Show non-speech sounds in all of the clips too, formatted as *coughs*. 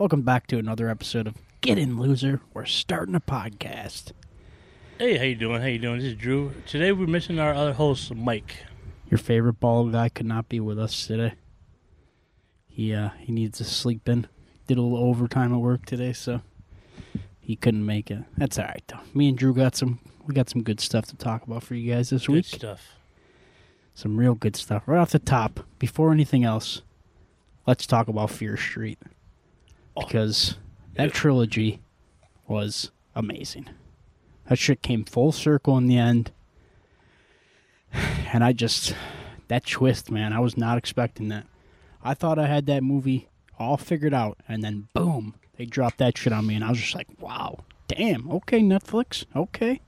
welcome back to another episode of Get In Loser. We're starting a podcast. Hey, how you doing? How you doing? This is Drew. Today we're missing our other host, Mike. Your favorite bald guy could not be with us today. He uh he needs to sleep in. Did a little overtime at work today, so he couldn't make it. That's all right though. Me and Drew got some we got some good stuff to talk about for you guys this Good week. stuff. Some real good stuff. Right off the top, before anything else, let's talk about Fear Street. Because that trilogy was amazing. That shit came full circle in the end. And I just that twist, man, I was not expecting that. I thought I had that movie all figured out, and then boom, they dropped that shit on me, and I was just like, wow, damn, okay, Netflix, okay.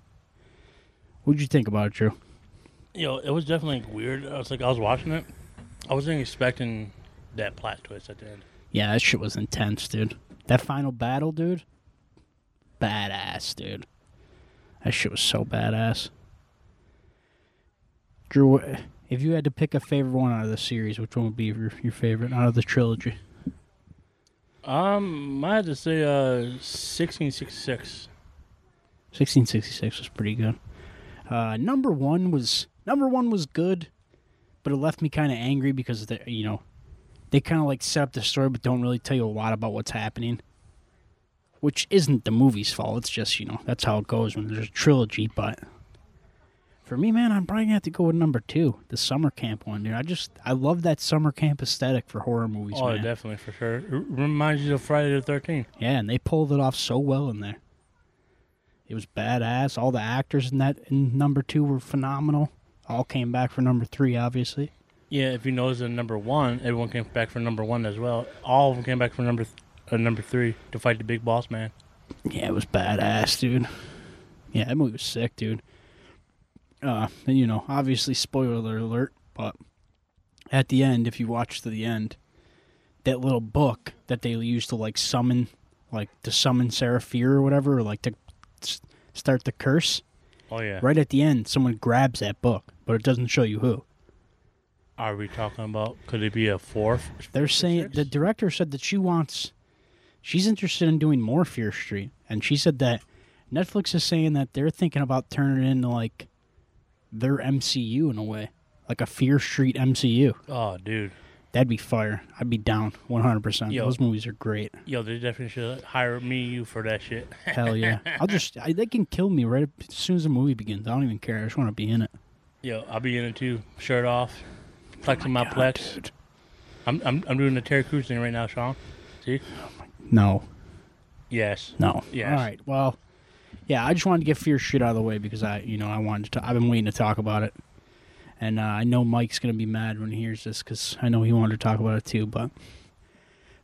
What'd you think about it, Drew? Yo, it was definitely weird. I was like, I was watching it. I wasn't expecting that plot twist at the end. Yeah, that shit was intense, dude. That final battle, dude. Badass, dude. That shit was so badass. Drew, if you had to pick a favorite one out of the series, which one would be your, your favorite out of the trilogy? Um, I had to say, uh, sixteen sixty six. 1666 was pretty good. Uh, number one was number one was good, but it left me kind of angry because the, you know, they kind of like set up the story, but don't really tell you a lot about what's happening. Which isn't the movie's fault. It's just you know that's how it goes when there's a trilogy. But for me, man, I'm probably gonna have to go with number two, the summer camp one, dude. I just I love that summer camp aesthetic for horror movies, Oh, man. definitely for sure. It reminds you of Friday the Thirteenth. Yeah, and they pulled it off so well in there. It was badass. All the actors in that in number two were phenomenal. All came back for number three, obviously. Yeah, if you notice in number one, everyone came back for number one as well. All of them came back for number th- uh, number three to fight the big boss man. Yeah, it was badass, dude. Yeah, that movie was sick, dude. Uh, and you know, obviously, spoiler alert, but at the end, if you watch to the end, that little book that they used to like summon, like to summon Sarah Fier or whatever, or like to s- start the curse. Oh yeah. Right at the end, someone grabs that book, but it doesn't show you who. Are we talking about? Could it be a fourth? They're saying the director said that she wants, she's interested in doing more Fear Street, and she said that Netflix is saying that they're thinking about turning it into like their MCU in a way, like a Fear Street MCU. Oh, dude. That'd be fire. I'd be down 100%. Yo. Those movies are great. Yo, they definitely should hire me, you for that shit. *laughs* Hell yeah. I'll just, I, they can kill me right as soon as the movie begins. I don't even care. I just want to be in it. Yo, I'll be in it too. Shirt off, flexing my, God, plex. dude. I'm, I'm I'm doing the Terry Crews thing right now, Sean. See? No, Yes. no. Yes. All right. Well, yeah, I just wanted to get Fear Street out of the way because I, you know, I wanted to, I've been waiting to talk about it. And uh, I know Mike's going to be mad when he hears this because I know he wanted to talk about it too, but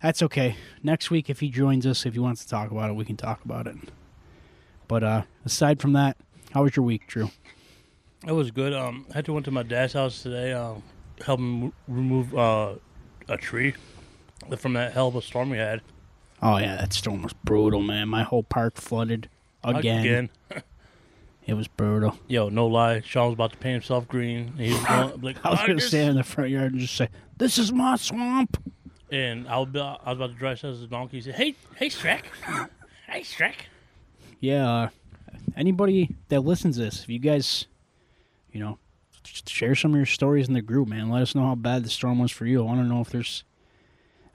that's okay. Next week, if he joins us, if he wants to talk about it, we can talk about it. But uh, aside from that, how was your week, Drew? It was good. Um, I had to went to my dad's house today. Um, help him remove uh a tree from that hell of a storm we had Oh, yeah, that storm was brutal, man. My whole park flooded again. Again. It was brutal. Yo, no lie. Sean was about to paint himself green. He was *laughs* going, like, I was "Oh, going to stand in the front yard and just say, This is my swamp. And I was, about- I was about to drive as a donkey. He said, "Hey, hey, Shrek, *laughs* hey, Shrek." yeah, uh, anybody that listens to this, if you guys, you know, share some of your stories in the group, man. Let us know how bad the storm was for you. I want to know if there's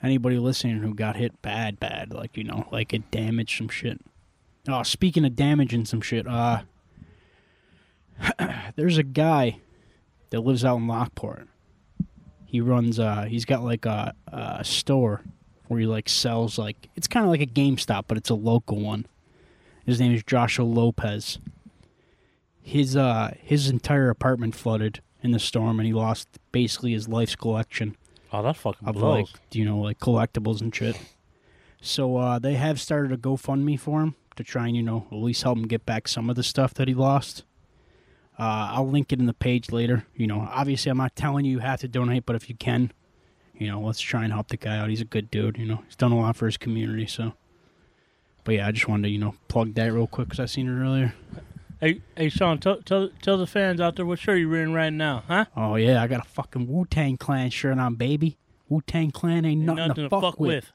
anybody listening who got hit bad, bad, like you know, like it damaged some shit. Oh, speaking of damaging some shit, uh, *clears throat* there's a guy that lives out in Lockport. He runs, uh, he's got like a, a store where he like sells like it's kind of like a GameStop, but it's a local one. His name is Joshua Lopez. His uh his entire apartment flooded in the storm, and he lost basically his life's collection Oh, that fucking of blows. like you know like collectibles and shit. So uh, they have started a GoFundMe for him to try and you know at least help him get back some of the stuff that he lost. Uh, I'll link it in the page later. You know, obviously I'm not telling you you have to donate, but if you can, you know, let's try and help the guy out. He's a good dude. You know, he's done a lot for his community. So, but yeah, I just wanted to you know plug that real quick because I seen it earlier. Hey, hey, Sean, tell, tell tell the fans out there what shirt you're wearing right now, huh? Oh yeah, I got a fucking Wu Tang Clan shirt on, baby. Wu Tang Clan ain't nothing, Nothing to, fuck, with.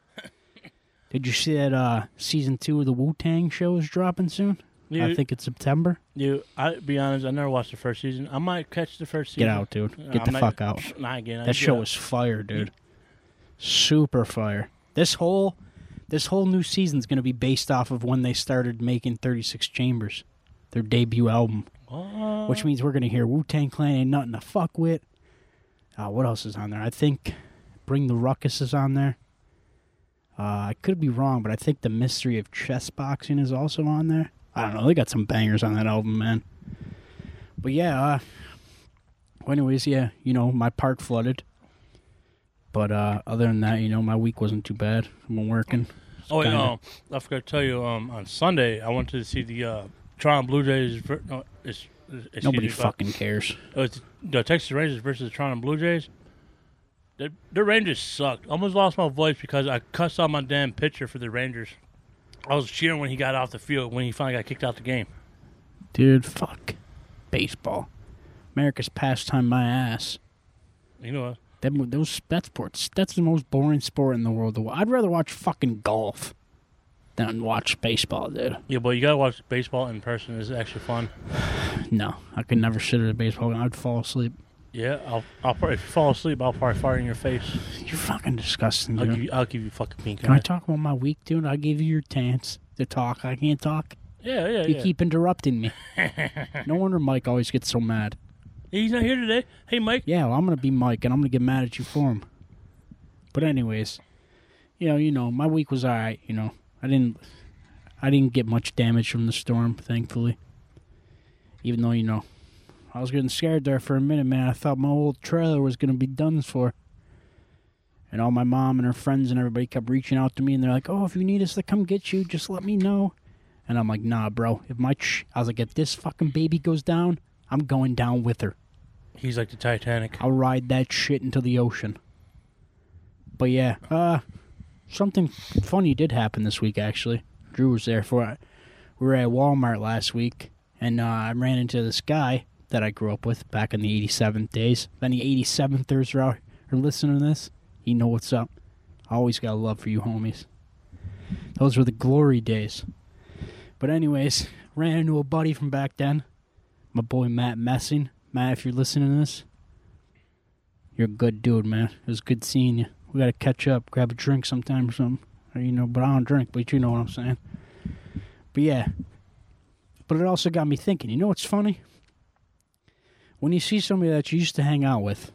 Did you see that uh, season two of the Wu Tang show is dropping soon? I think it's September. dude, I be honest, I never watched the first season. I might catch the first season. Get out, dude. Get I'm the not- fuck out. *sniffs* Not again. That show is fire, dude. Super fire. This whole this whole new season's gonna be based off of when they started making Thirty Six Chambers, their debut album. What? Which means we're gonna hear Wu Tang Clan ain't nothing to fuck with. Uh, what else is on there? I think Bring the Ruckus is on there. Uh, I could be wrong, but I think the Mystery of Chess Boxing is also on there. I don't know. They got some bangers on that album, man. But yeah. Uh, well, anyways, yeah. You know, my park flooded. But uh, other than that, you know, my week wasn't too bad. I've been working. It's Oh, kinda- um, I forgot to tell you. Um, on Sunday, I went to see the uh, Toronto Blue Jays. No, it's, excuse Nobody me, fucking cares. Oh, it was the Texas Rangers versus the Toronto Blue Jays. The, the Rangers sucked. Almost lost my voice because I cussed out my damn pitcher for the Rangers. I was cheering when he got off the field when he finally got kicked out the game. Dude, fuck. Baseball. America's pastime my ass. You know, what? That, those that sports. That's the most boring sport in the world. I'd rather watch fucking golf than watch baseball, dude. yeah, but you gotta watch baseball in person. It's actually fun. *sighs* No, I could never sit at a baseball game. I'd fall asleep. Yeah, I'll, I'll probably, if you fall asleep, I'll probably fire in your face. You're fucking disgusting, I'll give you, I'll give you fucking pink Can I talk about my week, dude? I gave you your chance to talk. I can't talk. Yeah, yeah, You yeah. keep interrupting me. *laughs* no wonder Mike always gets so mad. He's not here today. Hey, Mike. Yeah, well, I'm gonna be Mike, and I'm gonna get mad at you for him. But anyways, you know, you know, my week was alright. You know, I didn't, I didn't get much damage from the storm, thankfully. Even though you know, I was getting scared there for a minute, man. I thought my old trailer was gonna be done for. And all my mom and her friends and everybody kept reaching out to me, and they're like, "Oh, if you need us to come get you, just let me know." And I'm like, "Nah, bro. If my, ch-, I was like, if this fucking baby goes down, I'm going down with her." He's like the Titanic. I'll ride that shit into the ocean. But yeah, uh, something funny did happen this week. Actually, Drew was there for it. We were at Walmart last week, and uh, I ran into this guy that I grew up with back in the '87 days. If any '87thers are out are listening to this, you know what's up. I always got love for you, homies. Those were the glory days. But anyways, ran into a buddy from back then, my boy Matt Messing. Matt, if you're listening to this, you're a good dude, man. It was good seeing you. We gotta catch up, grab a drink sometime or something. Or, you know, but I don't drink, but you know what I'm saying. But yeah. But it also got me thinking, you know what's funny? When you see somebody that you used to hang out with,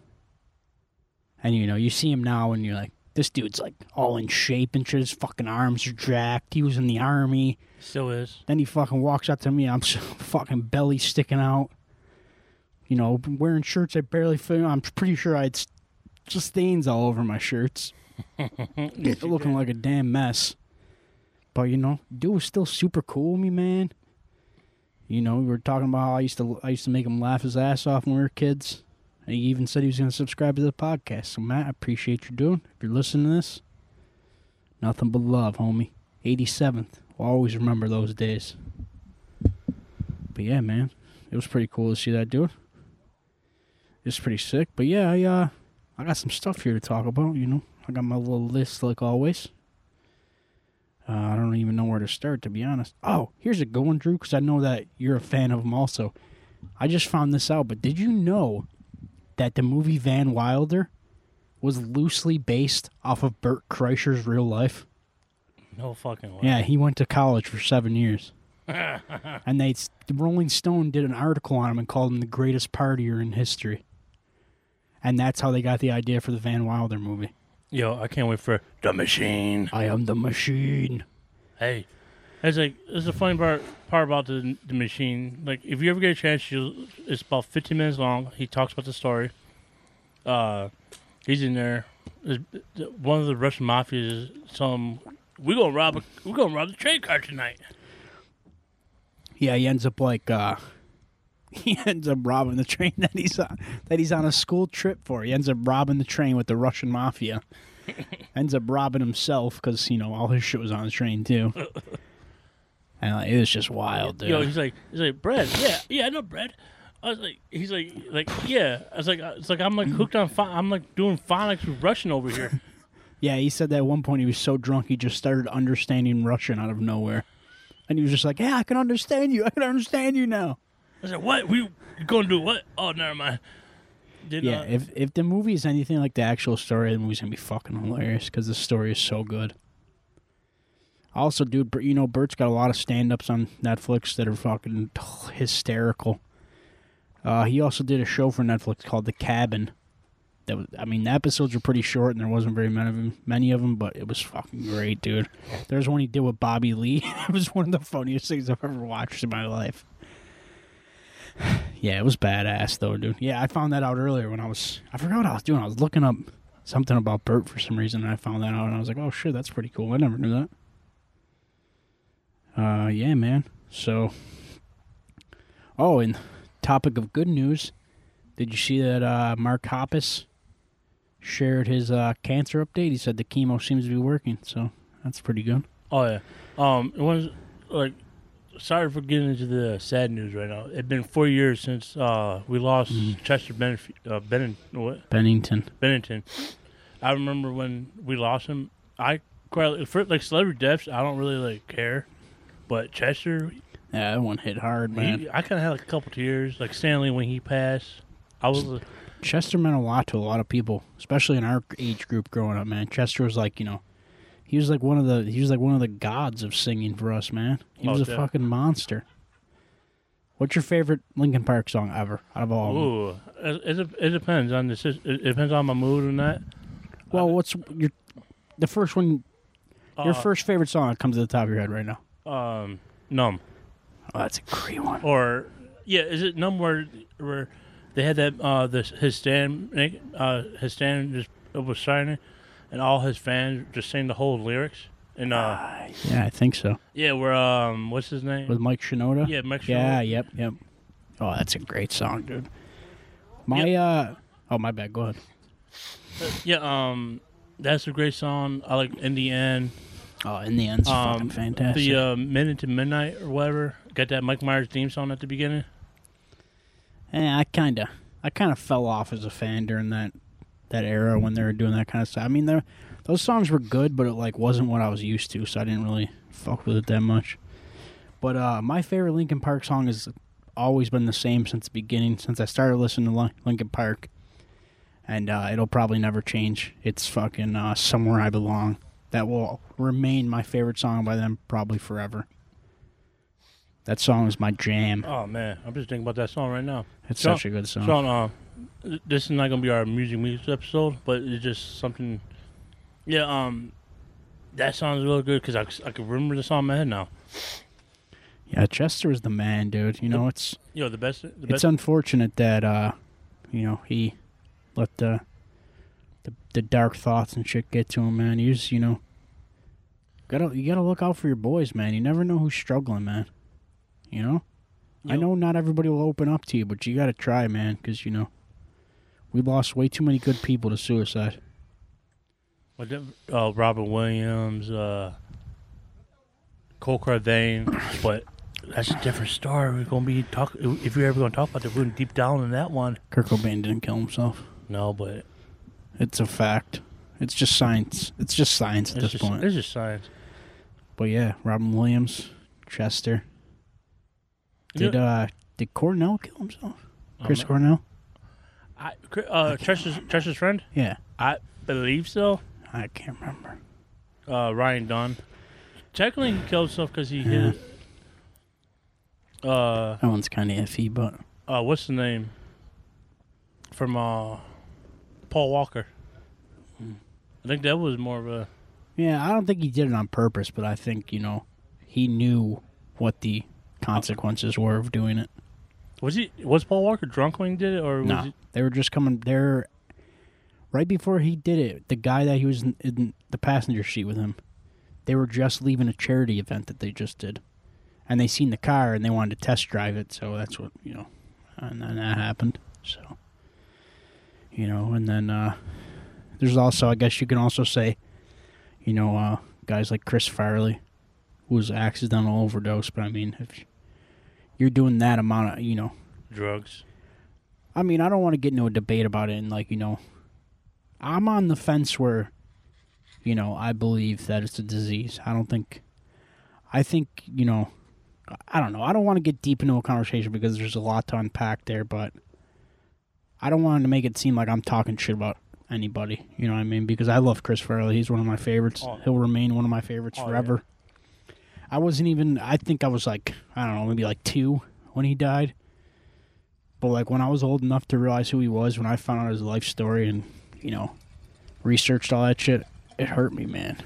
and you know, you see him now and you're like, this dude's like all in shape and shit, his fucking arms are jacked. He was in the army. Still is. Then he fucking walks up to me. I'm *laughs* so fucking belly sticking out. You know, wearing shirts I barely fit. I'm pretty sure I had s- just stains all over my shirts. *laughs* looking like a damn mess. But you know, dude was still super cool with me, man. You know, we were talking about how I used to I used to make him laugh his ass off when we were kids. And he even said he was going to subscribe to the podcast. So Matt, I appreciate you doing. If you're listening to this, nothing but love, homie. 87th. We'll always remember those days. But yeah, man, it was pretty cool to see that dude. It's pretty sick. But yeah, I uh, I got some stuff here to talk about. You know, I got my little list like always. Uh, I don't even know where to start, to be honest. Oh, here's a good one, Drew, because I know that you're a fan of him also. I just found this out, but did you know that the movie Van Wilder was loosely based off of Bert Kreischer's real life? No fucking way. Yeah, he went to college for seven years. *laughs* and they, the Rolling Stone did an article on him and called him the greatest partier in history. And that's how they got the idea for the Van Wilder movie. Yo, I can't wait for the machine. I am the machine. Hey, It's like it's the funny part part about the the machine. Like if you ever get a chance, you it's about 15 minutes long. He talks about the story. Uh, he's in there. There's- One of the Russian mafias is some. We gonna rob. A, we gonna rob the train car tonight. Yeah, he ends up like uh *laughs* he ends up robbing the train that he's on that he's on a school trip for. He ends up robbing the train with the Russian mafia. *laughs* ends up robbing himself because you know all his shit was on the train too. and like, it was just wild, dude. Yo, he's like, he's like, bread. Yeah, yeah, I know bread. I was like, he's like, like, yeah. I was like, it's like I'm like hooked on. Pho- I'm like doing phonics with Russian over here. *laughs* yeah, he said that at one point he was so drunk he just started understanding Russian out of nowhere, and he was just like, "Yeah, I can understand you. I can understand you now." I said, what? We you gonna do what? Oh, never mind. Did Yeah, uh, if if the movie is anything like the actual story, the movie's gonna be fucking hilarious because the story is so good. Also, dude, you know Bert's got a lot of stand-ups on Netflix that are fucking *sighs* hysterical. Uh, he also did a show for Netflix called The Cabin. That was, I mean, the episodes were pretty short and there wasn't very many of them, many of them, but it was fucking great, dude. There's one he did with Bobby Lee. *laughs* it was one of the funniest things I've ever watched in my life. Yeah, it was badass though, dude. Yeah, I found that out earlier when I was I forgot what I was doing. I was looking up something about Bert for some reason and I found that out and I was like, Oh shit, that's pretty cool. I never knew that. Uh yeah, man. So Oh, and topic of good news. Did you see that uh Mark Hoppus shared his uh cancer update? He said the chemo seems to be working, so that's pretty good. Oh yeah. Um, it was like, sorry for getting into the sad news right now. It's been four years since uh we lost Chester Benf- uh, Benning- what? Bennington. Bennington. I remember when we lost him. I quite for like celebrity deaths. I don't really like care, but Chester, Yeah, that one hit hard, man. he, I kind of had like a couple tears. Like Stanley when he passed. I was uh, Chester meant a lot to a lot of people, especially in our age group growing up, man. Chester was like, you know, he was like one of the he was like one of the gods of singing for us, man. He was Oh, a yeah. fucking monster. What's your favorite Linkin Park song ever out of all of them? ooh. It, it, it depends on the it depends on my mood and that. Well, what's your the first one your Uh, first favorite song that comes to the top of your head right now? um numb. Oh, that's a great one. or yeah, is it numb where where they had that uh this his stand uh his stand just was signing and all his fans just sing the whole lyrics and uh Yeah, I think so. yeah where um what's his name With Mike Shinoda? yeah Mike Yeah, Shinoda. yep, yep. Oh, that's a great song, dude. My uh oh my bad, go ahead. yeah um that's a great song I like in the end Oh, in the end, it's fucking um fantastic. the uh minute to midnight or whatever got that Mike Myers theme song at the beginning Yeah, I kind of, I kind of fell off as a fan during that that era when they were doing that kind of stuff. I mean, those songs were good, but it like wasn't what I was used to, so I didn't really fuck with it that much. But uh, my favorite Linkin Park song has always been the same since the beginning, since I started listening to Lin- Linkin Park, and uh, it'll probably never change. It's fucking uh, "Somewhere I Belong." That will remain my favorite song by them probably forever. That song is my jam. oh man I'm just thinking about that song right now It's such a good song. Sean, uh, this is not gonna be our music weeks episode, but it's just something. Yeah, um, that sounds real good because I, I can remember the song in my head now. Yeah, Chester is the man, dude. You know, it's You know, the best, the it's best. unfortunate that uh, you know, he let the the the dark thoughts and shit get to him, man. You just, you know, gotta you gotta look out for your boys, man. You never know who's struggling, man. You know, I know not everybody will open up to you, but you gotta try, man, because you know, we lost way too many good people to suicide. Well, uh, Robert Williams, uh, Kurt Cobain, *coughs* but that's a different story. We're gonna be talk if you're ever gonna talk about the We're deep down in that one. Kurt Cobain didn't kill himself. No, but It's a fact. It's just science. It's just science at this just point. it's just science. But yeah, Robin Williams, Chester. Did uh did Cornell kill himself? Chris. Cornell? I, uh, Chester's, Chester's friend, Yeah. I believe so. I can't remember. uh, Ryan Dunn. Technically, he killed himself because he Yeah. hit. Uh, That one's kinda iffy, but uh, what's the name? From uh, Paul Walker. I think that was more of a. yeah, I don't think he did it on purpose, but I think, you know, he knew what the consequences were of doing it. Was he? Was Paul Walker drunk when he did it, or was No, he? they were just coming. They're right before he did it. The guy that he was in, in the passenger seat with him, they were just leaving a charity event that they just did, and they seen the car and they wanted to test drive it. So that's what you know, and then that happened. So you know, and then uh there's also, I guess you can also say, you know, uh guys like Chris Farley, who was accidental overdose. But I mean, if you're doing that amount of, you know. drugs? I mean, I don't want to get into a debate about it, and like you know, I'm on the fence where, you know, I believe that it's a disease. I don't think, I think you know, I don't know. I don't want to get deep into a conversation because there's a lot to unpack there, but I don't want to make it seem like I'm talking shit about anybody. You know what I mean? Because I love Chris Farley. He's one of my favorites. Oh. He'll remain one of my favorites Oh, forever. I wasn't even. I think I was like, I don't know, maybe like two when he died. But like when I was old enough to realize who he was, when I found out his life story and you know researched all that shit, it hurt me, man.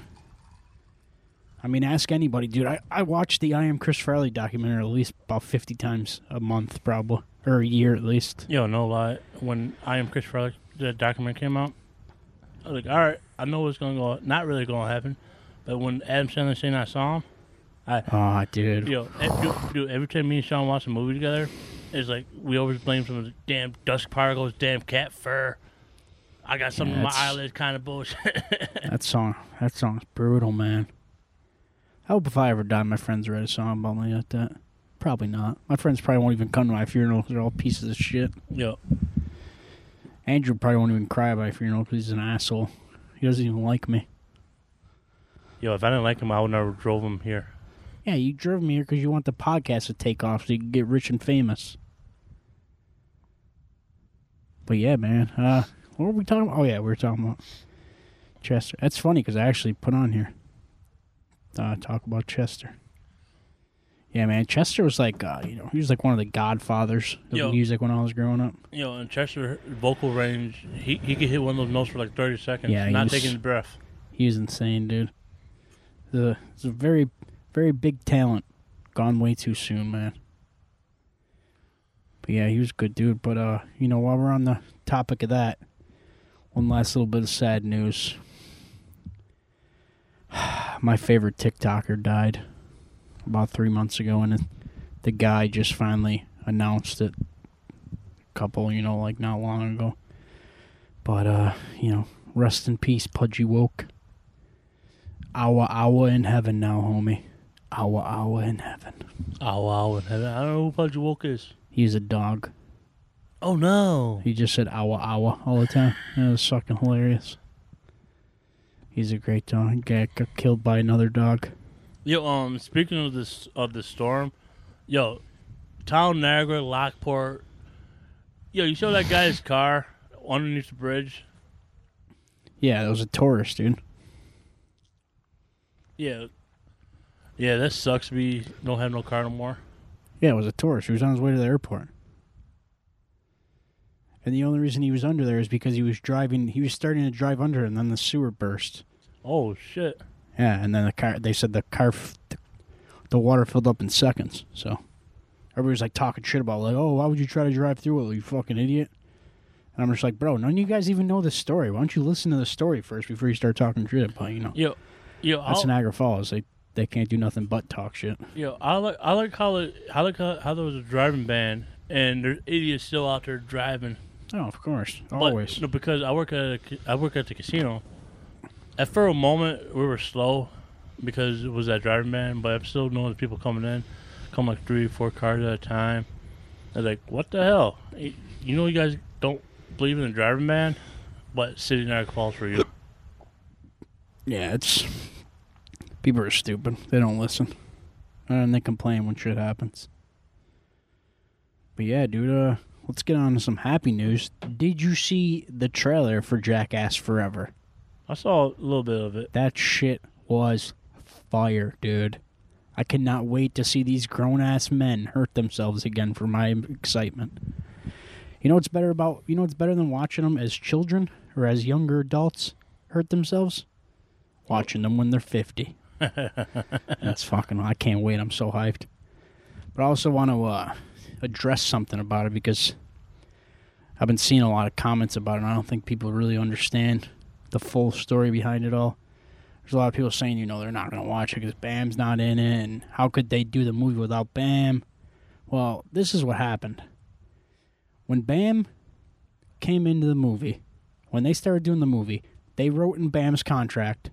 I mean, ask anybody, dude. I, I watch the I Am Chris Farley documentary at least about fifty times a month, probably or a year at least. Yo, no lie. When I am Chris Farley, the documentary came out, I was like, all right, I know what's gonna go. Not really gonna happen, but when Adam Sandler saying I saw him, Oh, dude. yo, eh, dude, dude, every time me and Sean watch a movie together, it's like we always blame some of the damn dust particles, damn cat fur. I got some Yeah, in my that's- eyelid, kind of bullshit. *laughs* That song, that song's brutal, man. I hope if I ever die, my friends write a song about me like that. Probably not. My friends probably won't even come to my funeral. They're all pieces of shit. yo, Andrew probably won't even cry at my funeral because he's an asshole. He doesn't even like me. yo, if I didn't like him, I would never drove him here. Yeah, you drove me here because you want the podcast to take off so you can get rich and famous. But yeah, man. Uh, what were we talking about? Oh, yeah, we were talking about Chester. That's funny because I actually put on here uh, talk about Chester. Yeah, man. Chester was like, uh, you know, he was like one of the godfathers of Yo. music when I was growing up. Yo, and Chester vocal range, he he could hit one of those notes for like thirty seconds, Yeah, not was- taking his breath. He was insane, dude. The it's a very, very big talent. Gone way too soon, man. But yeah, he was a good dude. But uh, you know, while we're on the topic of that, one last little bit of sad news. *sighs* My favorite TikToker died about three months ago, and the guy just finally announced it. A couple, you know, like not long ago. But uh, you know, rest in peace, Pudgy Woke. Awa Awa in heaven now, homie. Awa Awa in heaven. Oh wow, I don't know who Pudgy Woke is. He's a dog. Oh no. He just said Awa Awa all the time. It was fucking hilarious. He's a great dog. Got, got killed by another dog. Yo, um, speaking of this of the storm, yo, town Niagara, Lockport. Yo, you saw that guy's car underneath the bridge? Yeah, that was a tourist, dude. Yeah. Yeah, that sucks. We don't have no car no more. Yeah, it was a tourist. He was on his way to the airport. And the only reason he was under there is because he was driving. He was starting to drive under, and then the sewer burst. Oh shit. Yeah, and then the car. They said the car, f- the, water filled up in seconds. So everybody was like talking shit about like, oh, why would you try to drive through it, you fucking idiot? And I'm just like, bro, none of you guys even know the story. Why don't you listen to the story first before you start talking shit? You know, Yo, yo, that's I'll- Niagara Falls. They they can't do nothing but talk shit. Yo, I like I like how it, I like how, how there was a driving ban and there's idiots still out there driving. Oh, of course, But- always. no, because I work at a, I work at the casino. At for a moment we were slow because it was that driving ban, but I'm still knowing the people coming in, come like three, four cars at a time. I was like, what the hell? You know, you guys don't believe in the driving ban, but City Niagara Falls for you. Yeah, it's people are stupid. They don't listen, and they complain when shit happens. But yeah, dude. Uh, let's get on to some happy news. Did you see the trailer for Jackass Forever? I saw a little bit of it. That shit was fire, dude. I cannot wait to see these grown ass men hurt themselves again for my excitement. You know what's better about you know what's better than watching them as children or as younger adults hurt themselves? Watching them when they're 50. *laughs* That's fucking. I can't wait. I'm so hyped. But I also want to uh, address something about it because I've been seeing a lot of comments about it. and I don't think people really understand the full story behind it all. There's a lot of people saying, you know, they're not going to watch it because Bam's not in it, and how could they do the movie without Bam? Well, this is what happened. When Bam came into the movie, when they started doing the movie, they wrote in Bam's contract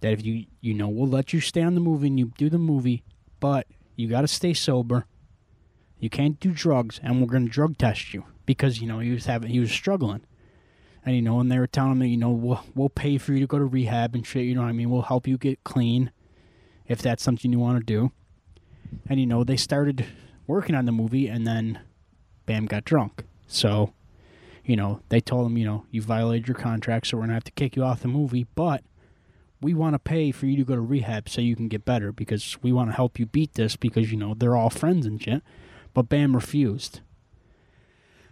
that if you you know we'll let you stay on the movie and you do the movie, but you got to stay sober. You can't do drugs, and we're going to drug test you because you know he was having he was struggling, and you know, and they were telling him you know we'll we'll pay for you to go to rehab and shit. You know what I mean? We'll help you get clean if that's something you want to do. And you know they started working on the movie, and then Bam got drunk. So, you know, they told him, you know, you violated your contract, so we're gonna have to kick you off the movie, but we want to pay for you to go to rehab so you can get better because we want to help you beat this because you know they're all friends and shit. But Bam refused.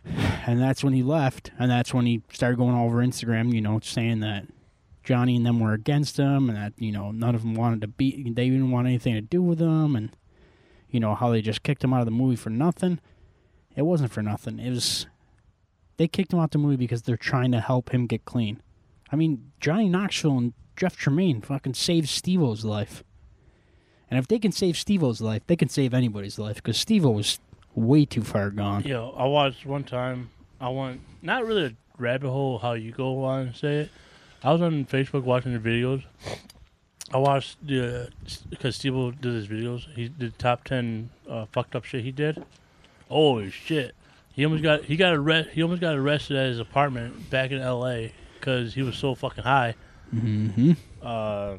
*sighs* And that's when he left, and that's when he started going all over Instagram, you know, saying that Johnny and them were against him, and that you know none of them wanted to be, they didn't want anything to do with him, and you know how they just kicked him out of the movie for nothing. It wasn't for nothing. It was they kicked him out of the movie because they're trying to help him get clean. I mean, Johnny Knoxville and Jeff Tremaine fucking saved Steve-O's life. And if they can save Steve-O's life, they can save anybody's life because Steve-O was way too far gone. Yo, I watched one time. I went not really a rabbit hole how you go on and say it. I was on Facebook watching the videos. I watched the because Steve did his videos. He did top ten uh, fucked up shit he did. Holy shit! He almost got he got arrested. He almost got arrested at his apartment back in L.A. because he was so fucking high. Mm-hmm. Um,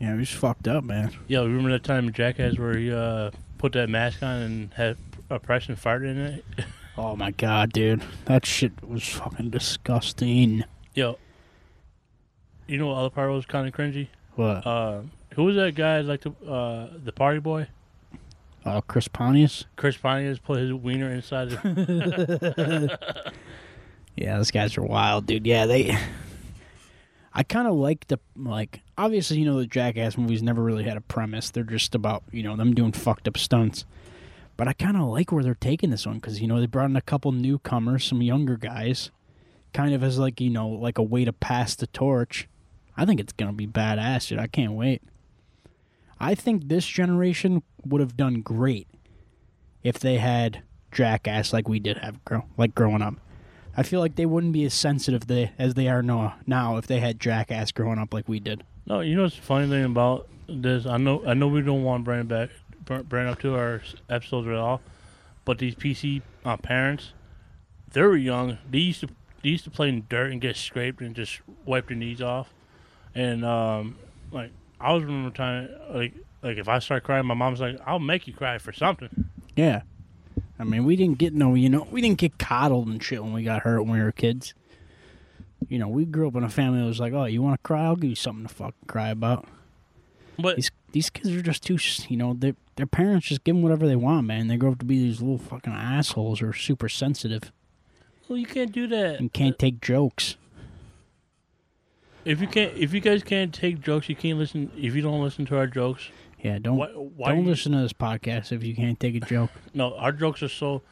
Yeah, he was fucked up, man. yeah, remember that time in Jackass where he uh, put that mask on and had a Preston fart in it? *laughs* Oh my god, dude. That shit was fucking disgusting. Yo, you know what other part was kind of cringy? What? Uh, who was that guy like the uh, the party boy? Uh, Chris Pontius? Chris Pontius put his wiener inside. The, *laughs* *laughs* Yeah, those guys are wild, dude. Yeah, they. I kind of like the like. Obviously, you know the Jackass movies never really had a premise. They're just about you know them doing fucked up stunts. But I kind of like where they're taking this one because you know they brought in a couple newcomers, some younger guys, kind of as like you know like a way to pass the torch. I think it's gonna be badass, dude. I can't wait. I think this generation would have done great if they had Jackass like we did have grow like growing up. I feel like they wouldn't be as sensitive they, as they are now, now if they had Jackass growing up like we did. no, you know what's the funny thing about this? I know I know we don't want to bring back, bring up to our episodes at all, but these PC uh, parents, they were young. They used to they used to play in dirt and get scraped and just wipe their knees off, and um, like I was remember time like like if I start crying, my mom's like, "I'll make you cry for something." Yeah. I mean, we didn't get no, you know, we didn't get coddled and shit when we got hurt when we were kids. You know, we grew up in a family that was like, oh, you want to cry? I'll give you something to fucking cry about. But These these kids are just too, you know, their their parents just give them whatever they want, man. They grow up to be these little fucking assholes who are super sensitive well, you can't do that. and can't take jokes. If you can't, if you guys can't take jokes, you can't listen. If you don't listen to our jokes, Yeah, don't why? why don't you- listen to this podcast if you can't take a joke. *laughs* No, our jokes are so.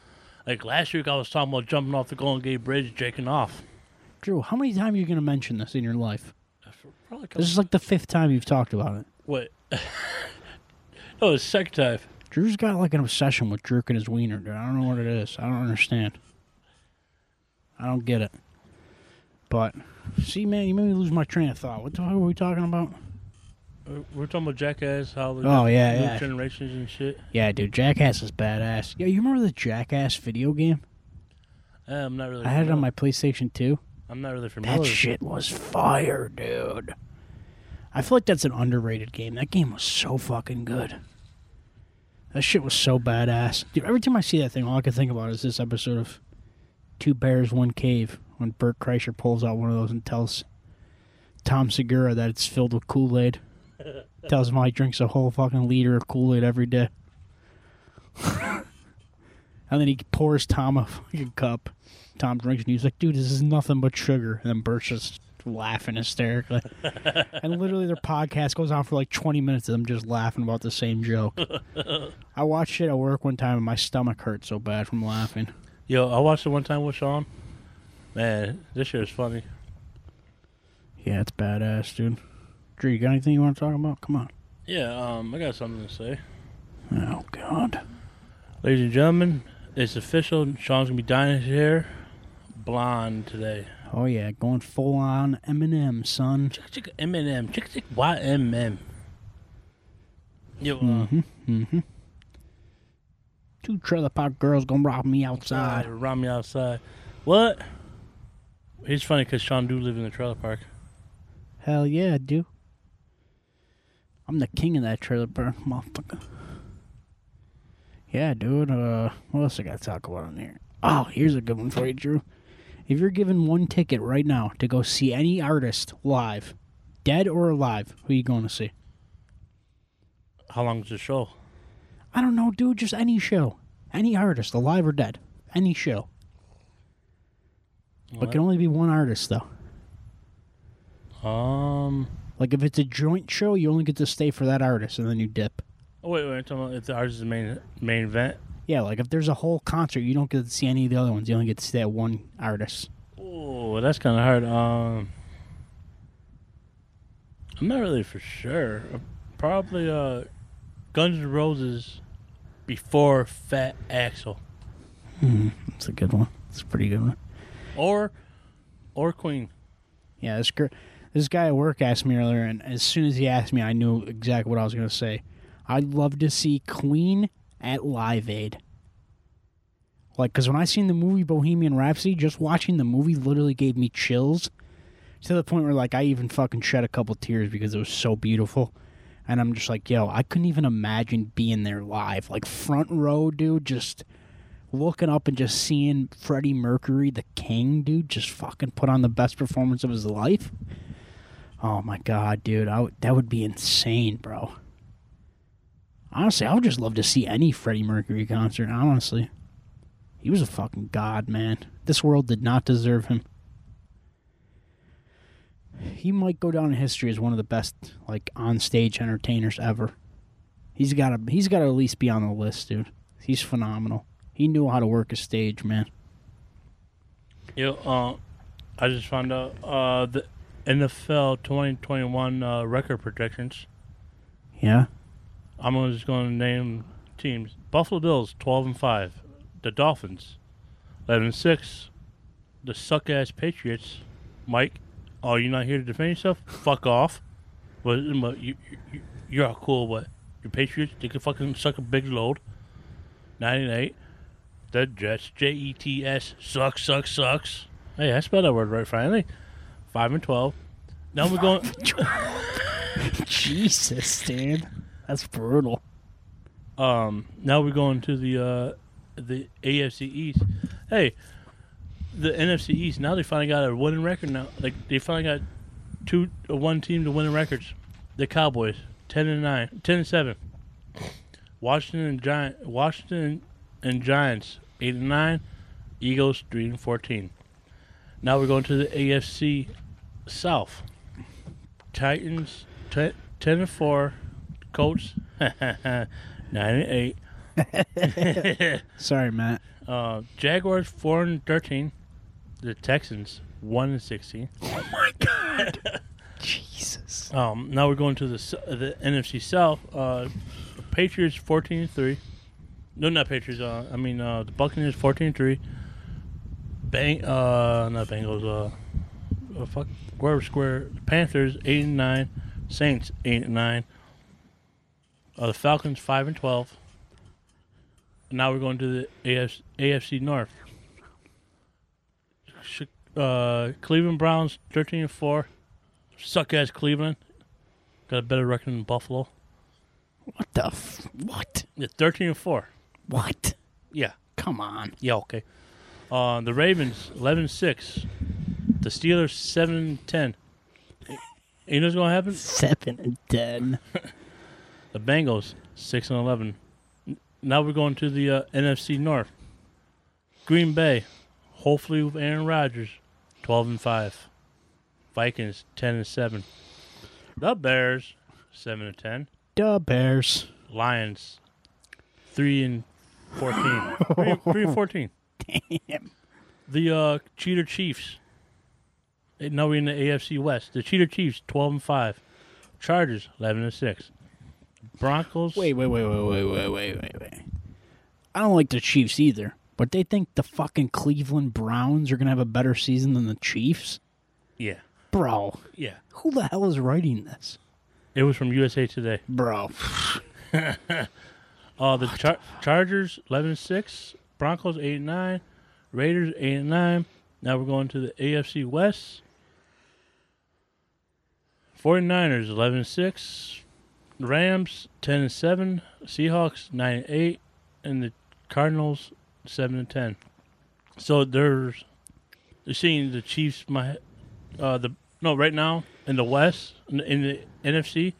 Like last week, I was talking about jumping off the Golden Gate Bridge, jaking off. Drew, how many times are you going to mention this in your life? Uh, probably This is like the fifth time you've talked about it. what? *laughs* no, it's second time. Drew's got like an obsession with jerking his wiener, dude. I don't know what it is. I don't understand. I don't get it. But see, man, you made me lose my train of thought. What the fuck were we talking about? Uh, We're talking about Jackass, how the Oh yeah, new yeah, generations and shit. yeah, dude. Jackass is badass. Yeah, you remember the Jackass video game? Uh, I'm not really. I had it on my PlayStation 2. I'm not really familiar. That shit was fire, dude. I feel like that's an underrated game. That game was so fucking good. That shit was so badass. Dude, every time I see that thing, all I can think about is this episode of Two Bears, One Cave when Bert Kreischer pulls out one of those and tells Tom Segura that it's filled with Kool Aid. Tells him how he drinks a whole fucking liter of Kool Aid every day. *laughs* and then he pours Tom a fucking cup. Tom drinks and he's like, dude, this is nothing but sugar. And then Bert's just laughing hysterically. *laughs* and literally, their podcast goes on for like 20 minutes of them just laughing about the same joke. *laughs* I watched it at work one time and my stomach hurt so bad from laughing. Yo, I watched it one time with Sean. Man, this shit is funny. Yeah, it's badass, dude. Drew, you got anything you want to talk about? Come on. Yeah, um, I got something to say. Oh, God. Ladies and gentlemen, it's official. Sean's gonna be dyeing his hair blonde today. Oh, yeah, going full on Eminem, son. Chick chick Eminem. Chick chick YMM. Yo, uh, Mm-hmm. Mm-hmm. Two trailer park girls gonna rob me outside, around me outside. What? It's funny because Sean do live in the trailer park. Hell yeah, dude. I'm the king of that trailer park, motherfucker. Yeah, dude. Uh, what else I got to talk about on here? Oh, here's a good one for you, Drew. If you're given one ticket right now to go see any artist live, dead or alive, who you going to see? How long is the show? I don't know, dude. Just any show, any artist, alive or dead, any show. But can only be one artist though. Um. Like if it's a joint show, you only get to stay for that artist, and then you dip. Oh wait, wait. I'm talking about if the artist is the main main event. Yeah, like if there's a whole concert, you don't get to see any of the other ones. You only get to stay at one artist. Oh, that's kind of hard. Um. I'm not really for sure. Uh, Probably uh, Guns N' Roses before Fat Axl That's a good one. It's a pretty good one. or or Queen. Yeah, this gr- this guy at work asked me earlier, and as soon as he asked me, I knew exactly what I was going to say. I'd love to see Queen at Live Aid. Like, because when I seen the movie Bohemian Rhapsody, just watching the movie literally gave me chills to the point where, like, I even fucking shed a couple tears because it was so beautiful. And I'm just like, yo, I couldn't even imagine being there live. Like, front row, dude, just looking up and just seeing Freddie Mercury, the king, dude, just fucking put on the best performance of his life. Oh my god, dude, I that would be insane, bro. Honestly, I would just love to see any Freddie Mercury concert. Honestly, he was a fucking god, man. This world did not deserve him. He might go down in history as one of the best, like, on-stage entertainers ever. He's got to. He's got to at least be on the list, dude. He's phenomenal. He knew how to work a stage, man. Yo, uh, I just found out uh, NFL 2021 uh, record projections. Yeah. I'm just going to name teams: Buffalo Bills 12 and five, the Dolphins 11 and six, the suck ass Patriots. Mike, oh, you not here to defend yourself? Fuck off. But, but you, you, you're all cool, but your Patriots they can fucking suck a big load. 98. The Jets, J E T S, sucks, sucks, sucks. Hey, I spelled that word right finally. 5 and 12. Now we're going. *laughs* Jesus, dude. That's brutal. Um, now we're going to the uh, the AFC East. Hey, the NFC East. Now they finally got a winning record. Now, like they finally got two, uh, one team to winning records. The Cowboys, ten and nine, 10 and seven. Washington and Giant, Washington and Giants, eight and nine. Eagles, three and fourteen. Now we're going to the AFC South. Titans, te- ten and four. Colts, nine and eight. Sorry, Matt. Uh, Jaguars four and thirteen. The Texans one and sixteen. Oh my God. *laughs* Jesus. Um, now we're going to the the NFC South. Uh, Patriots fourteen and three. No, not Patriots. Uh, I mean uh, the Buccaneers fourteen and three. Bang, uh, not Bengals. Uh, uh fuck, wherever square. Panthers eight and nine. Saints eight and nine. Uh, the Falcons five and twelve. Now we're going to the AFC, AFC North. Uh, Cleveland Browns thirteen and four. Suck ass Cleveland. Got a better record than Buffalo. What the? F- what? Yeah, thirteen and four. What? Yeah. Come on. Yeah, okay. Uh, the Ravens 11-6. The Steelers seven and ten. You know what's going to happen? Seven and ten. *laughs* The Bengals 6 and 11. Now we're going to the uh, NFC North. Green Bay, hopefully with Aaron Rodgers, 12 and 5. Vikings ten and seven. The Bears seven and ten. The Bears. Lions three and fourteen. *laughs* three, three and fourteen. Damn. The uh, Cheater Chiefs. Now we're in the AFC West. The Cheater Chiefs twelve and five. Chargers eleven and six. Broncos. Wait, wait, wait, wait, wait, wait, wait, wait, wait. I don't like the Chiefs either, but they think the fucking Cleveland Browns are gonna have a better season than the Chiefs, Yeah, bro. yeah. Who the hell is writing this, It was from USA Today. bro? *laughs* Uh, the Char- Chargers eleven and six. Broncos eight and nine. Raiders eight and nine. Now we're going to the AFC West. 49ers 11 6, Rams 10 7, Seahawks 9 8, And the Cardinals 7 10. So there's you're seeing the Chiefs my uh the no right now in the West in the, in the NFC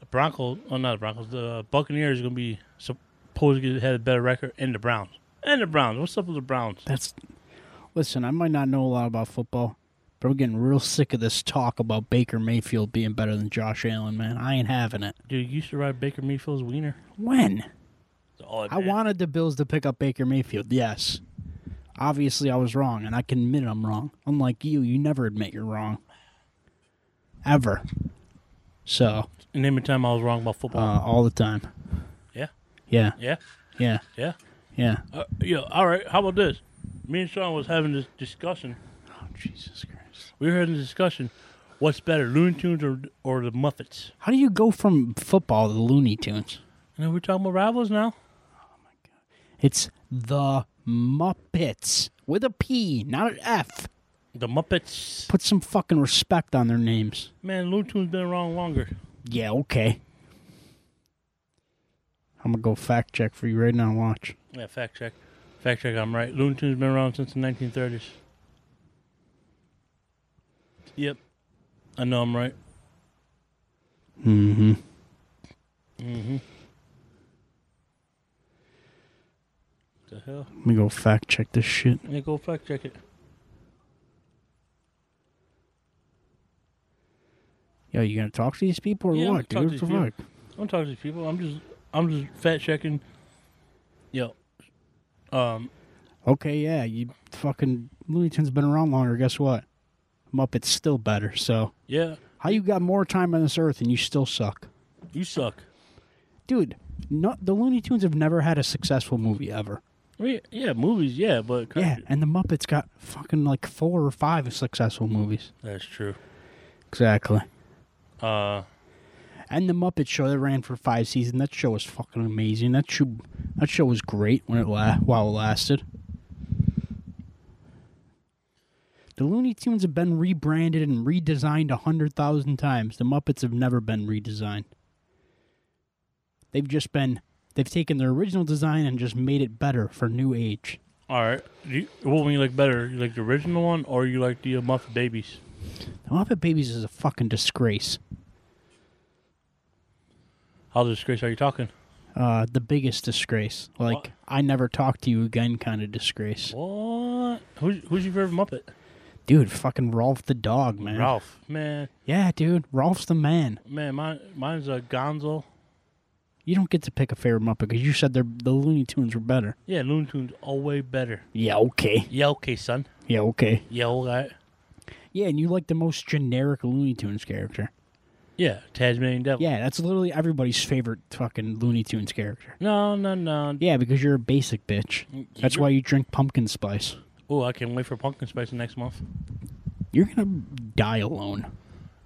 the Broncos oh not the Broncos the Buccaneers are going to be supposed to have a better record and the Browns. And the Browns. What's up with the Browns? That's listen. I might not know a lot about football, but I'm getting real sick of this talk about Baker Mayfield being better than Josh Allen. Man, I ain't having it. Dude, you used to ride Baker Mayfield's wiener. When I wanted the Bills to pick up Baker Mayfield, yes. Obviously, I was wrong, and I can admit I'm wrong. Unlike you, you never admit you're wrong. Ever. So, Name a time I was wrong about football. uh, all the time. Yeah. Yeah. yeah, Yeah. yeah. Yeah. Uh, yeah. All right. How about this? Me and Sean was having this discussion. Oh, Jesus Christ. We were having a discussion. What's better, Looney Tunes or or the Muppets? How do you go from football to Looney Tunes? And then we're talking about rivals now. Oh my god! It's the Muppets with a P, not an F. The Muppets. Put some fucking respect on their names. Man, Looney Tunes been around longer. Yeah, okay. I'm gonna go fact check for you right now. Watch. Yeah. Fact check. Fact check. I'm right. Looney Tunes been around since the 1930s. Yep. I know I'm right. Mm-hmm. Mm-hmm. The hell? Let me go fact check this shit. Yeah, go fact check it. Yo, you gonna talk to these people or Yeah, I'm what, gonna dude? talk What to the these fuck? I'm talking to these people. I'm just, I'm just fact checking. Yo. Um. Okay, yeah, you fucking Looney Tunes been around longer. Guess what? Muppets still better. So Yeah. how you got more time on this earth and you still suck, You suck. dude? No, the Looney Tunes have never had a successful movie ever. Yeah, yeah, movies. Yeah, but Yeah, and the Muppets got fucking like four or five successful movies. that's true. Exactly. Uh. And the Muppet Show that ran for five seasons. That show was fucking amazing. That show, that show was great when it la- while it lasted. The Looney Tunes have been rebranded and redesigned a hundred thousand times. The Muppets have never been redesigned. They've just been they've taken their original design and just made it better for new age. All right. You, what one you like better? You like the original one, or you like the uh, Muppet Babies? The Muppet Babies is a fucking disgrace. How disgrace are you talking? Uh, the biggest disgrace. Like What? I never talk to you again kind of disgrace. What? Who's who's your favorite Muppet? Dude, fucking Rowlf the dog, man. Ralph. Man, Yeah, dude, Rowlf's the man. man, mine mine's a Gonzo. You don't get to pick a favorite Muppet because you said the Looney Tunes were better. Yeah, Looney Tunes all way better. Yeah, okay. Yeah, okay, son. Yeah, okay. Yeah, all right. Yeah, and you like the most generic Looney Tunes character. Yeah, Tasmanian Devil. Yeah, that's literally everybody's favorite fucking Looney Tunes character. No, no, no. Yeah, because you're a basic bitch. Mm, that's why you drink pumpkin spice. Oh, I can't wait for pumpkin spice next month. You're gonna die alone.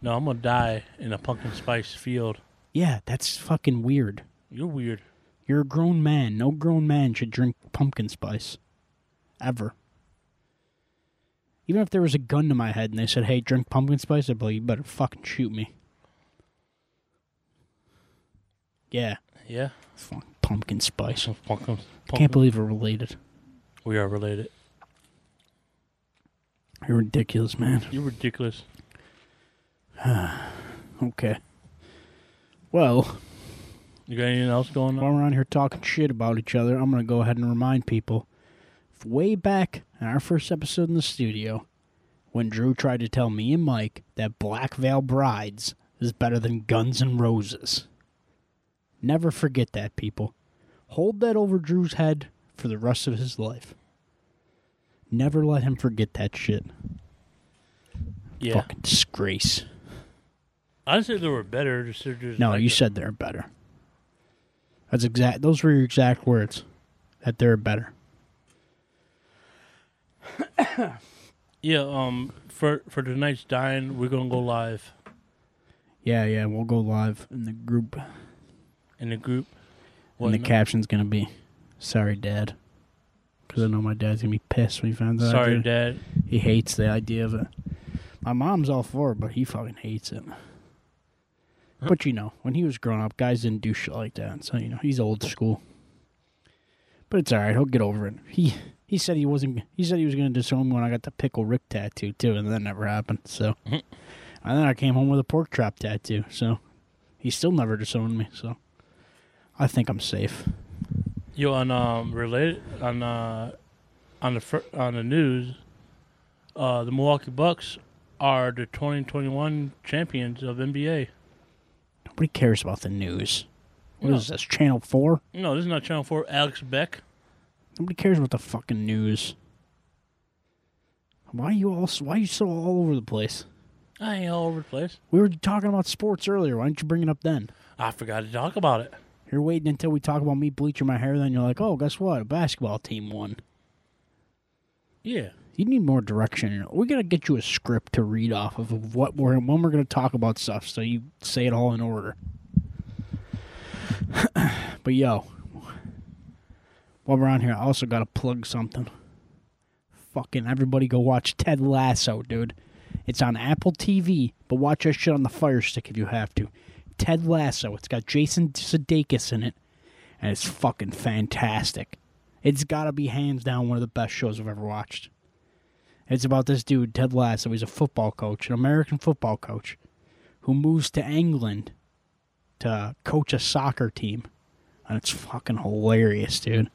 No, I'm gonna die in a pumpkin spice field. Yeah, that's fucking weird. You're weird. You're a grown man. No grown man should drink pumpkin spice. Ever. Even if there was a gun to my head and they said, hey, drink pumpkin spice, I'd be like, you better fucking shoot me. Yeah. Yeah. Fuck, pumpkin spice. Pumpkin. I can't believe we're related. we are related. You're ridiculous, man. You're ridiculous. *sighs* Okay. Well, You got anything else going on? while we're on here talking shit about each other, I'm going to go ahead and remind people way back in our first episode in the studio, when Drew tried to tell me and Mike that Black Veil Brides is better than Guns N' Roses. Never forget that, people. Hold that over Drew's head for the rest of his life. Never let him forget that shit. Yeah. Fucking disgrace. I say they were better. Just, just No, like you the- said they're better. That's exact. Those were your exact words. That they're better. *coughs* Yeah. Um. For for tonight's dying, we're gonna go live Yeah, yeah. We'll go live in the group, in the group. and the What- caption's gonna be, "Sorry, Dad," because I know my dad's gonna be pissed when he finds out. Sorry, did. Dad. He hates the idea of it. My mom's all for it, but he fucking hates it. But you know, when he was growing up, guys didn't do shit like that. So you know, he's old school. But it's all right. He'll get over it. He he said he wasn't. He said he was going to disown me when I got the pickle Rick tattoo too, and that never happened. So, Mhm. and then I came home with a pork chop tattoo. So, he still never disowned me. So, I think I'm safe. Yo, on um related on uh on the fir- on the news, uh the Milwaukee Bucks are the 2021 champions of NBA. Nobody cares about the news. What is No. this? Channel Four? No, this is not Channel Four. Alex Beck. Nobody cares about the fucking news. Why are you all? Why are you so all over the place? I ain't all over the place. We were talking about sports earlier. Why didn't you bring it up then? I forgot to talk about it. You're waiting until we talk about me bleaching my hair. Then you're like, oh, guess what? A basketball team won. Yeah. You need more direction. We gotta get you a script to read off of of what we're when we're gonna talk about stuff, so you say it all in order. *clears throat* but yo, while we're on here, I also gotta plug something. Fucking everybody, go watch Ted Lasso, dude. It's on Apple TV, but watch that shit on the Fire Stick if you have to. Ted Lasso. It's got Jason Sudeikis in it, and it's fucking fantastic. It's gotta be hands down one of the best shows I've ever watched. It's about this dude, Ted Lasso. He's a football coach, an American football coach, who moves to England to coach a soccer team. And it's fucking hilarious, dude.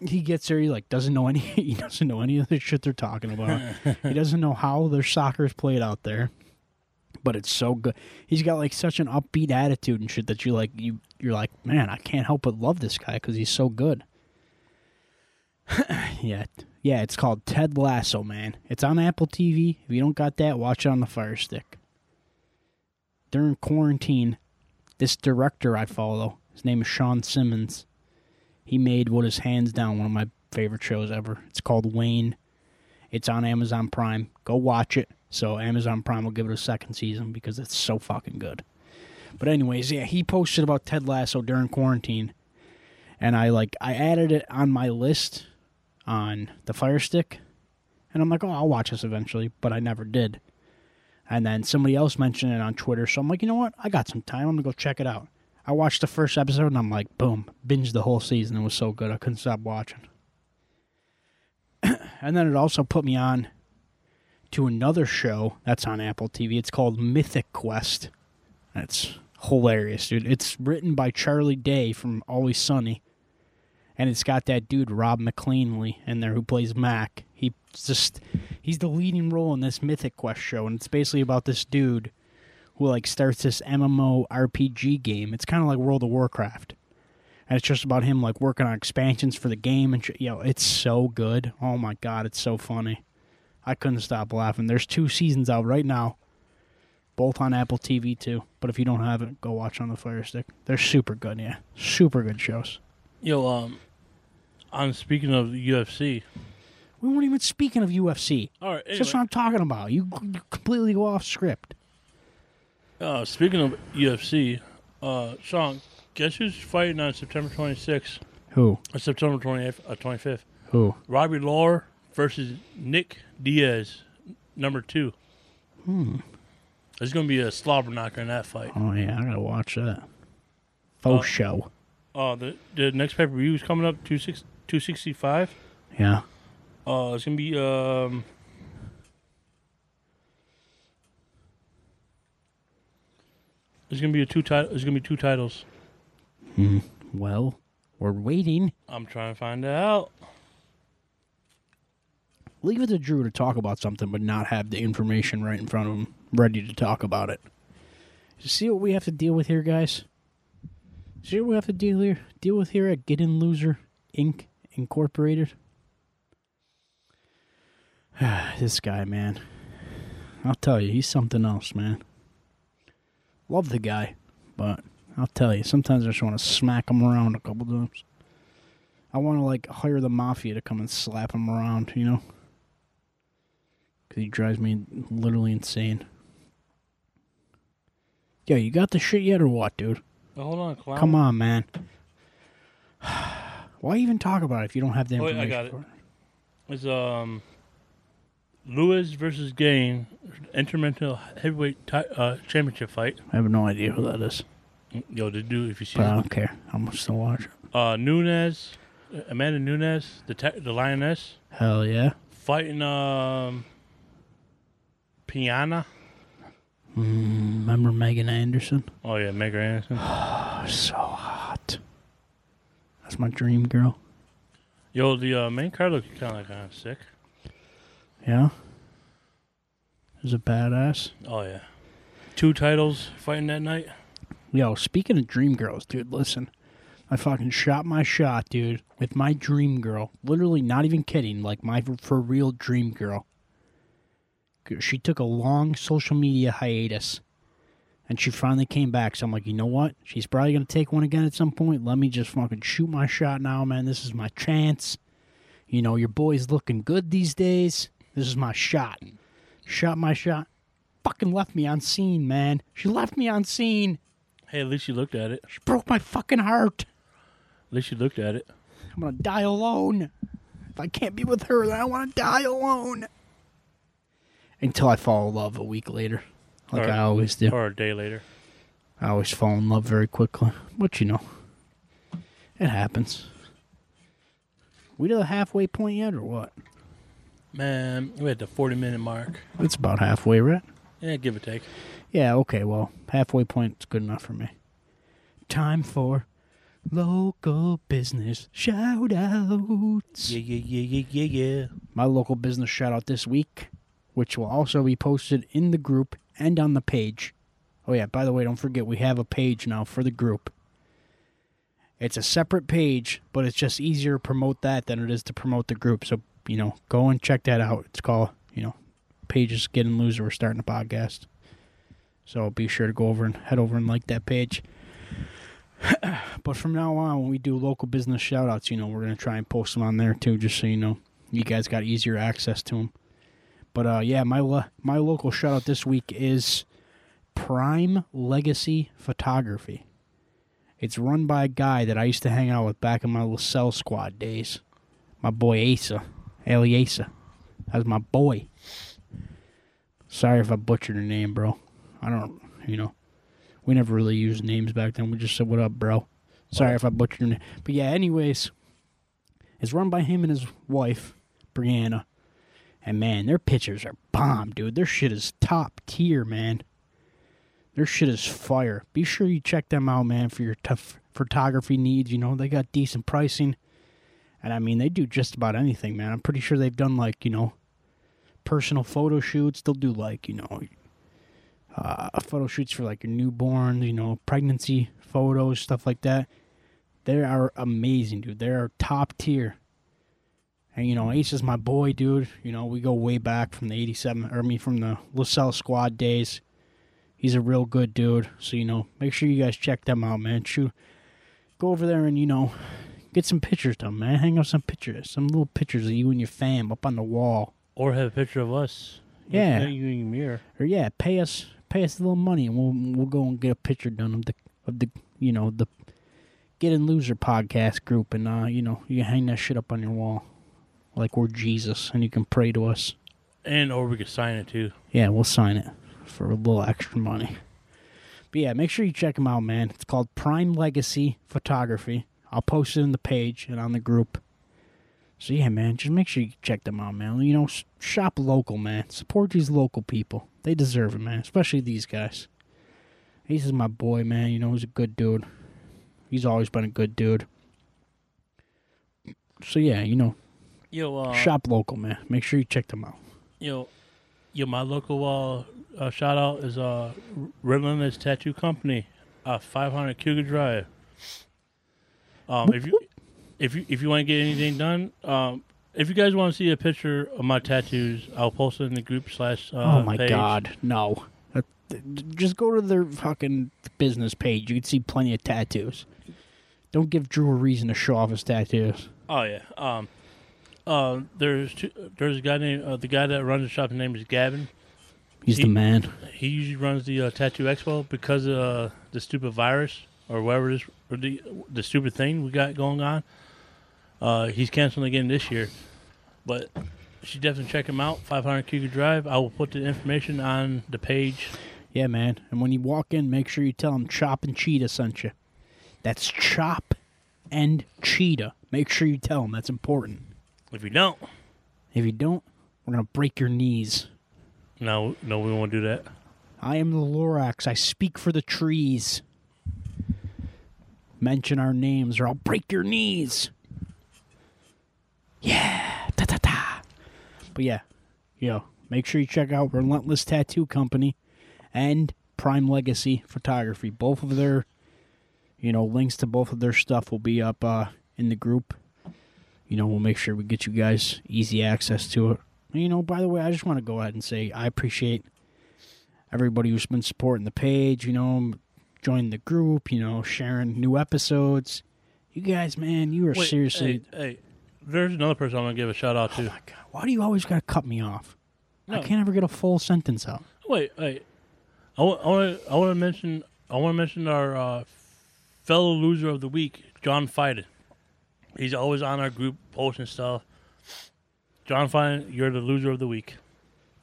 He gets there, he like doesn't know any *laughs* he doesn't know any of the shit they're talking about. *laughs* he doesn't know how their soccer is played out there. But it's so good. He's got like such an upbeat attitude and shit that you like you you're like, man, I can't help but love this guy because he's so good. *laughs* yeah, yeah, it's called Ted Lasso, man. It's on Apple TV. If you don't got that, watch it on the Fire Stick. During quarantine, this director I follow, his name is Sean Simmons. He made what is hands down one of my favorite shows ever. It's called Wayne. It's on Amazon Prime. Go watch it. So Amazon Prime will give it a second season because it's so fucking good. But anyways, yeah, he posted about Ted Lasso during quarantine, and I like I added it on my list on the Fire Stick, and I'm like, oh, I'll watch this eventually, but I never did. And then somebody else mentioned it on Twitter, so I'm like, you know what? I got some time. I'm gonna go check it out. I watched the first episode, and I'm like, boom, binged the whole season. It was so good, I couldn't stop watching. *clears throat* and then it also put me on to another show that's on Apple TV. It's called Mythic Quest. That's hilarious, dude. It's written by Charlie Day from Always Sunny and it's got that dude Rob McElhenney in there who plays Mac. He just he's the leading role in this Mythic Quest show, and it's basically about this dude who like starts this MMO RPG game. It's kind of like World of Warcraft, and it's just about him like working on expansions for the game and yo, it's so good. Oh my god, it's so funny. I couldn't stop laughing. There's two seasons out right now, both on Apple TV too. But if you don't have it, go watch on the Fire Stick. They're super good, yeah, super good shows. Yo, um, I'm speaking of UFC. We weren't even speaking of UFC. All right. That's what I'm talking about. You, you completely go off script. Uh, speaking of UFC, uh, Sean, guess who's fighting on September 26th? Who? Or September 28th, uh, 25th? Who? Robbie Lawler versus Nick Diaz, number two. Hmm. There's going to be a slobber knocker in that fight. Oh yeah, I gotta watch that. Faux Uh, show. Uh, the, the next pay per view is coming up, 26 265. Yeah. Uh, it's going to be. um. There's gonna be a two title. There's gonna be two titles. Hmm. Well, we're waiting. I'm trying to find out. Leave it to Drew to talk about something, but not have the information right in front of him, ready to talk about it. See what we have to deal with here, guys? See what we have to deal here? Deal with here at Get In Loser Inc. Incorporated. *sighs* this guy, man. I'll tell you, he's something else, man. Love the guy, but I'll tell you, sometimes I just want to smack him around a couple times. I want to like hire the mafia to come and slap him around, you know? Because he drives me literally insane. Yo, you got the shit yet or what, dude? Hold on, clown. Come on, man. *sighs* Why even talk about it if you don't have the Oh, wait, I information? got it. for It's um, Lewis versus Gane, intermental heavyweight ti- uh, championship fight. I have no idea who that is, Yo, the dude, if you see but I don't care. I'm gonna still watch it. uh, Nunes, Amanda Nunes, the te- the lioness, Hell yeah. fighting um, Peña. Mm, remember Megan Anderson? Oh yeah, Megan Anderson. *sighs* Oh, so hot. That's my dream girl. Yo, the uh, main card looked kind of like kind of sick. Yeah. Is a badass. Oh yeah, two titles fighting that night. Yo, speaking of dream girls, dude, listen. I fucking shot my shot, dude, with my dream girl. Literally, not even kidding. Like my for real dream girl. She took a long social media hiatus, and she finally came back. So I'm like, you know what? She's probably gonna take one again at some point. Let me just fucking shoot my shot now, man. This is my chance. You know, your boy's looking good these days. This is my shot. Shot my shot. Fucking left me on scene, man. She left me on scene. Hey, at least you looked at it. She broke my fucking heart. At least you looked at it. I'm gonna die alone. If I can't be with her, then I want to die alone. Until I fall in love a week later, like Or- I always do. Or a day later. I always fall in love very quickly, but you know, it happens. We to the halfway point yet, or what? Man, we're at the 40 minute mark. It's about halfway, right? Yeah, give or take. Yeah, okay, well, halfway point's good enough for me. Time for local business shout outs. Yeah, yeah, yeah, yeah, yeah, yeah. my local business shout out this week, which will also be posted in the group and on the page. Oh, yeah, by the way, don't forget we have a page now for the group. It's a separate page, but it's just easier to promote that than it is to promote the group. So, you know, go and check that out. It's called, you know, Pages Getting Loser. We're starting a podcast. So be sure to go over and head over and like that page. *clears throat* but from now on, when we do local business shout outs, you know, we're going to try and post them on there too, just so you know you guys got easier access to them. But uh, yeah, my lo- my local shout out this week is Prime Legacy Photography. It's run by a guy that I used to hang out with back in my LaSalle squad days. My boy Asa, Ali Asa. That's my boy. Sorry if I butchered your name, bro. I don't, you know, we never really used names back then. We just said, "What up, bro?" Sorry if I butchered your name. But yeah, anyways, it's run by him and his wife, Brianna. And man, their pictures are bomb, dude. Their shit is top tier, man. Their shit is fire. Be sure you check them out, man, for your tough photography needs. You know, they got decent pricing. And I mean, they do just about anything, man. I'm pretty sure they've done, like, you know, personal photo shoots. They'll do, like, you know, uh, photo shoots for, like, your newborn, you know, pregnancy photos, stuff like that. They are amazing, dude. They are top tier. And you know, Ace is my boy, dude. You know, we go way back from the '87, or I mean, from the LaSalle squad days. He's a real good dude. So you know, make sure you guys check them out, man. Shoot, go over there and you know, get some pictures done, man. Hang up some pictures, some little pictures of you and your fam up on the wall. Or have a picture of us. Yeah. You in your mirror. Or yeah, pay us, pay us a little money, and we'll we'll go and get a picture done of the of the you know the Get In Loser podcast group, and uh, you know, you hang that shit up on your wall, like we're Jesus, and you can pray to us. And or we could sign it too. Yeah, we'll sign it for a little extra money. But yeah, make sure you check them out, man. It's called Prime Legacy Photography. I'll post it in the page and on the group. So yeah, man, just make sure you check them out, man. You know, shop local, man. Support these local people. They deserve it, man. Especially these guys. He's is my boy, man. You know, he's a good dude. He's always been a good dude. So yeah, you know, Yo, uh, Shop local, man. Make sure you check them out. yo, yo, my local uh, uh, shout out is uh, Relentless Tattoo Company, uh, 500 Cougar Drive. Um, if you if you if you want to get anything done, um, if you guys want to see a picture of my tattoos, I'll post it in the group slash. Uh, oh my page. god, no. Just go to their fucking business page. You can see plenty of tattoos. Don't give Drew a reason to show off his tattoos. Oh yeah. Um, uh, there's two, there's a guy named uh, the guy that runs the shop. His name is Gavin. He's He- the man. He usually runs the uh, tattoo expo because of uh, the stupid virus or whatever it is, or the the stupid thing we got going on. Uh, he's canceling again this year, but you should definitely check him out. 500 Cougar Drive. I will put the information on the page. Yeah, man. And when you walk in, make sure you tell him Chop and Cheetah sent you. That's Chop and Cheetah. Make sure you tell him. That's important. If you don't, If you don't, we're going to break your knees. no, no, we won't do that. I am the Lorax. I speak for the trees. Mention our names or I'll break your knees. Yeah. Ta ta ta. But yeah, yo, make sure you check out Relentless Tattoo Company and Prime Legacy Photography. Both of their, you know, links to both of their stuff will be up uh, in the group. You know, we'll make sure we get you guys easy access to it. You know, by the way, I just want to go ahead and say I appreciate everybody who's been supporting the page, you know, joining the group, you know, sharing new episodes. You guys, man, you are Wait, seriously. Hey, hey, there's another person I'm gonna give a shout out to. Oh my God, why do you always got to cut me off? I can't ever get a full sentence out. Wait, wait. I want, want to, I want to mention, I want to mention our uh, fellow loser of the week, John Fiden. He's always on our group posting stuff. John Fine, you're the loser of the week.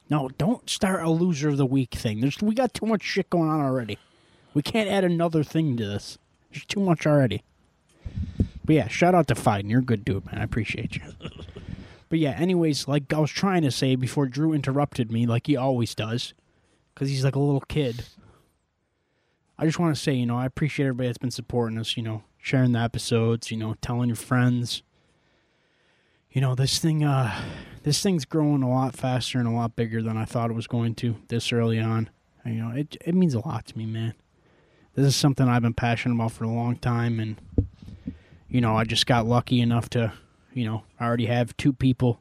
No, don't start a loser of the week thing. There's we got too much shit going on already. We can't add another thing to this. There's too much already. But yeah, shout out to Fiden. You're a good dude, man. I appreciate you. *laughs* but yeah, anyways, like I was trying to say before Drew interrupted me, like he always does, because he's like a little kid. I just want to say, you know, I appreciate everybody that's been supporting us. You know, sharing the episodes. You know, telling your friends. You know, this thing, uh, this thing's growing a lot faster and a lot bigger than I thought it was going to this early on. You know, it it means a lot to me, man. This is something I've been passionate about for a long time, and you know, I just got lucky enough to, you know, I already have two people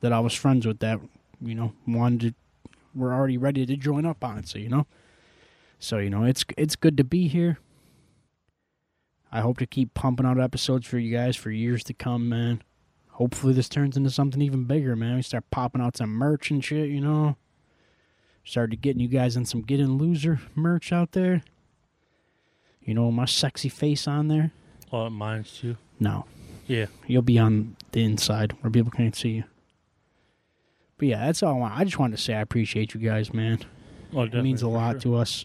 that I was friends with that, you know, wanted to, were already ready to join up on it. So you know, so you know, it's it's good to be here. I hope to keep pumping out episodes for you guys for years to come, man hopefully this turns into something even bigger, man. We start popping out some merch and shit, you know. Started getting you guys in some Get In Loser merch out there. You know, my sexy face on there. Oh, mine's too. No, Yeah. you'll be on the inside where people can't see you. But yeah, that's all I want. I just wanted to say I appreciate you guys, man. Oh, It means a lot to us.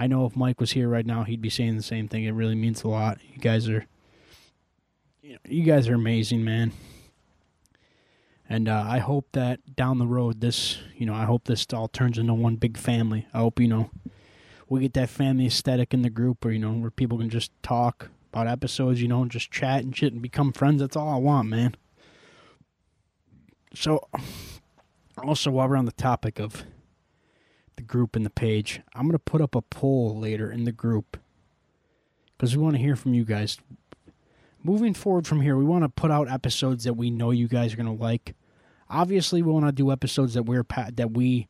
I know if Mike was here right now, he'd be saying the same thing. It really means a lot. You guys are, you, know, you guys are amazing, man. And uh, I hope that down the road, this, you know, I hope this all turns into one big family. I hope you know we get that family aesthetic in the group, where you know where people can just talk about episodes, you know, and just chat and shit and become friends. That's all I want, man. So, also while we're on the topic of the group and the page. I'm going to put up a poll later in the group because we want to hear from you guys. Moving forward from here, we want to put out episodes that we know you guys are going to like. Obviously, we want to do episodes that we're that we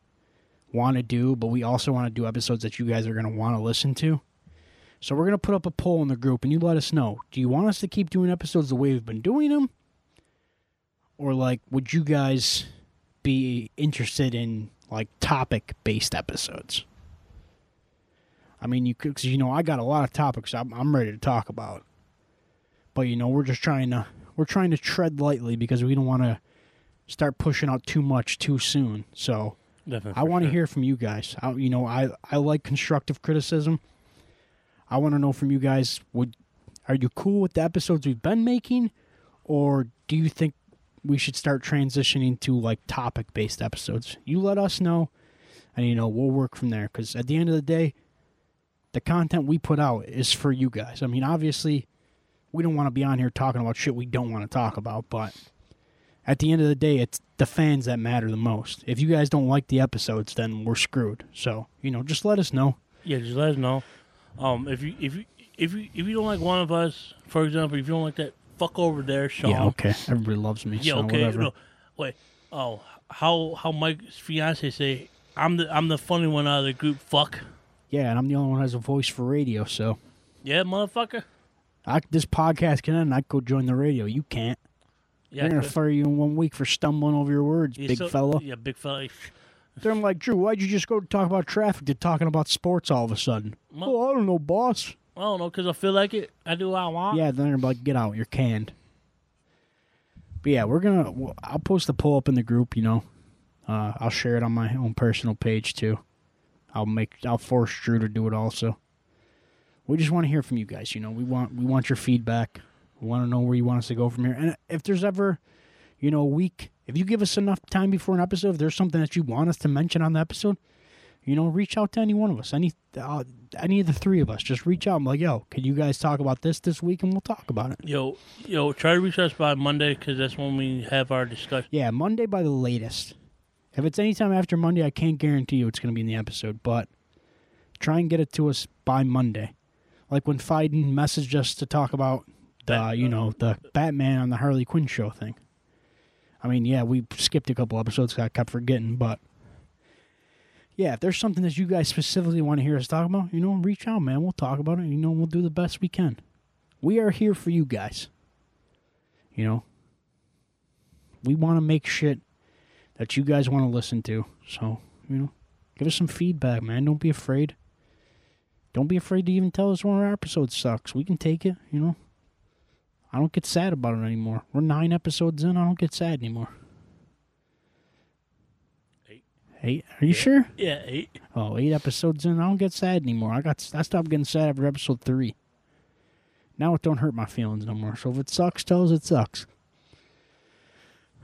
want to do, but we also want to do episodes that you guys are going to want to listen to. So we're going to put up a poll in the group and you let us know. Do you want us to keep doing episodes the way we've been doing them? Or like would you guys be interested in like topic based episodes. I mean, you could, cause you know, I got a lot of topics I'm, I'm ready to talk about, but you know, we're just trying to we're trying to tread lightly because we don't want to start pushing out too much too soon. So Definitely. I want to sure. hear from you guys. I, you know, I I like constructive criticism. I want to know from you guys. Would are you cool with the episodes we've been making, or do you think we should start transitioning to like topic based episodes? You let us know, and you know we'll work from there. Because at the end of the day, the content we put out is for you guys. I mean, obviously, we don't want to be on here talking about shit we don't want to talk about, but at the end of the day, it's the fans that matter the most. If you guys don't like the episodes, then we're screwed. So you know, just let us know. Yeah, just let us know. Um, if you if you if you if you don't like one of us, for example, if you don't like that fuck over there, Sean. Yeah, okay. Everybody loves me. Yeah, so okay. Whatever. No, wait. Oh, how how Mike's fiance say? I'm the I'm the funny one out of the group. Fuck. Yeah, and I'm the only one who has a voice for radio. So Yeah, motherfucker. I, this podcast can end. I go join the radio. You can't. Yeah, They're gonna fire you in one week for stumbling over your words, Yeah, big so- fella. Yeah, big fella. I'm like, Drew, why'd you just go talk about traffic to talking about sports all of a sudden? Oh, I don't know, boss. I don't know, cause I feel like it. I do what I want. Yeah, then they're like, get out, you're canned. But yeah, we're gonna. I'll post the poll up in the group. You know, uh, I'll share it on my own personal page too. I'll make. I'll force Drew to do it also. We just want to hear from you guys. You know, we want we want your feedback. We want to know where you want us to go from here. And if there's ever, you know, a week, if you give us enough time before an episode, if there's something that you want us to mention on the episode, you know, reach out to any one of us, any uh, any of the three of us. Just reach out I'm like, yo, can you guys talk about this this week, and we'll talk about it. Yo, yo, try to reach us by Monday, cause that's when we have our discussion. Yeah, Monday by the latest. If it's anytime after Monday, I can't guarantee you it's going to be in the episode, but try and get it to us by Monday. Like when Fiden messaged us to talk about the, Bat- you know, the Batman on the Harley Quinn show thing. I mean, yeah, we skipped a couple episodes. I kept forgetting, but yeah, if there's something that you guys specifically want to hear us talk about, you know, reach out, man. We'll talk about it. You know, we'll do the best we can. We are here for you guys. You know, we want to make shit that you guys want to listen to. So, you know, give us some feedback, man. Don't be afraid. Don't be afraid to even tell us when our episode sucks. We can take it, you know. I don't get sad about it anymore. We're nine episodes in. I don't get sad anymore. Eight. Are you sure? Yeah, eight. Oh, eight episodes in. I don't get sad anymore. I got. I stopped getting sad after episode three. Now it don't hurt my feelings no more. So if it sucks, tell us it sucks.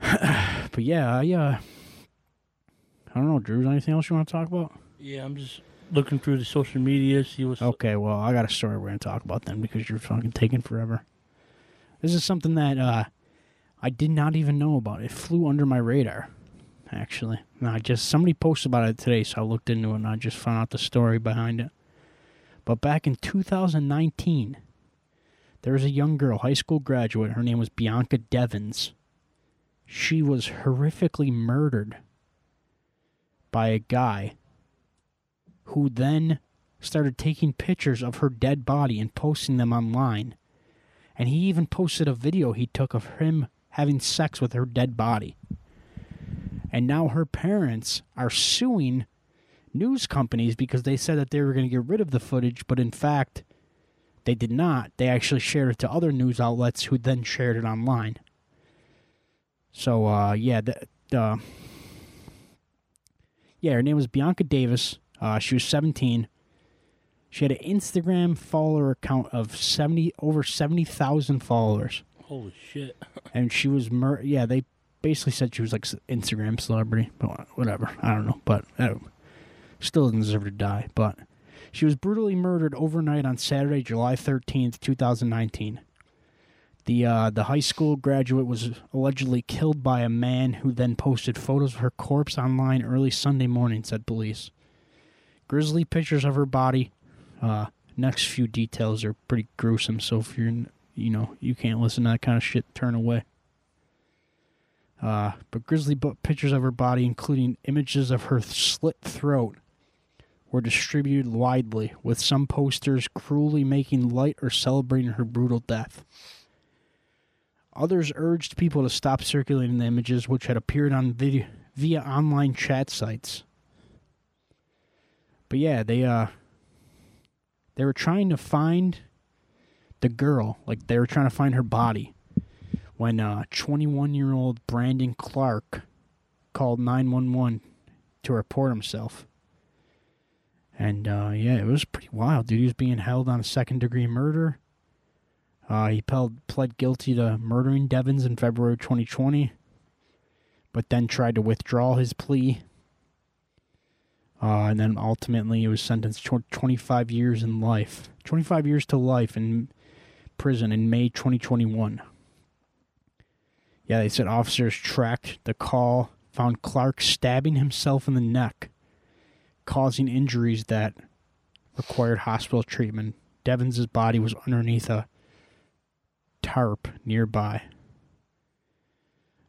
*sighs* but yeah, I uh, I don't know, Drew. Is there anything else you want to talk about? Yeah, I'm just looking through the social media, see what's. Okay, well, I got a story we're gonna talk about then because you're fucking taking forever. This is something that uh, I did not even know about. It flew under my radar, actually. I just somebody posted about it today, so I looked into it and I just found out the story behind it. But back in 2019, there was a young girl, high school graduate. Her name was Bianca Devins. She was horrifically murdered by a guy who then started taking pictures of her dead body and posting them online. And he even posted a video he took of him having sex with her dead body. And now her parents are suing news companies because they said that they were going to get rid of the footage, but in fact, they did not. They actually shared it to other news outlets who then shared it online. So, uh, yeah, the, the yeah, her name was Bianca Davis. Uh, she was 17. She had an Instagram follower account of 70 over 70,000 followers. Holy shit! *laughs* And she was mur- yeah, they basically said she was like Instagram celebrity, but whatever. I don't know, but uh, still doesn't deserve to die, but she was brutally murdered overnight on Saturday, July 13th, 2019. The uh, the high school graduate was allegedly killed by a man who then posted photos of her corpse online early Sunday morning, said police. Grisly pictures of her body. Uh, next few details are pretty gruesome, so if you're, you know, you can't listen to that kind of shit, turn away. Uh, but grisly pictures of her body, including images of her slit throat, were distributed widely, with some posters cruelly making light or celebrating her brutal death. Others urged people to stop circulating the images, which had appeared on video via online chat sites. But yeah, they uh they were trying to find the girl, like they were trying to find her body when uh 21-year-old Brandon Clark called 911 to report himself. And uh yeah, it was pretty wild, dude. He was being held on a second degree murder. Uh, he pled, guilty to murdering Devins in February 2020, but then tried to withdraw his plea. Uh, and then ultimately he was sentenced to 25 years in life. 25 years to life in prison in May 2021. Yeah, they said officers tracked the call, found Clark stabbing himself in the neck, causing injuries that required hospital treatment. Devins' body was underneath a tarp nearby.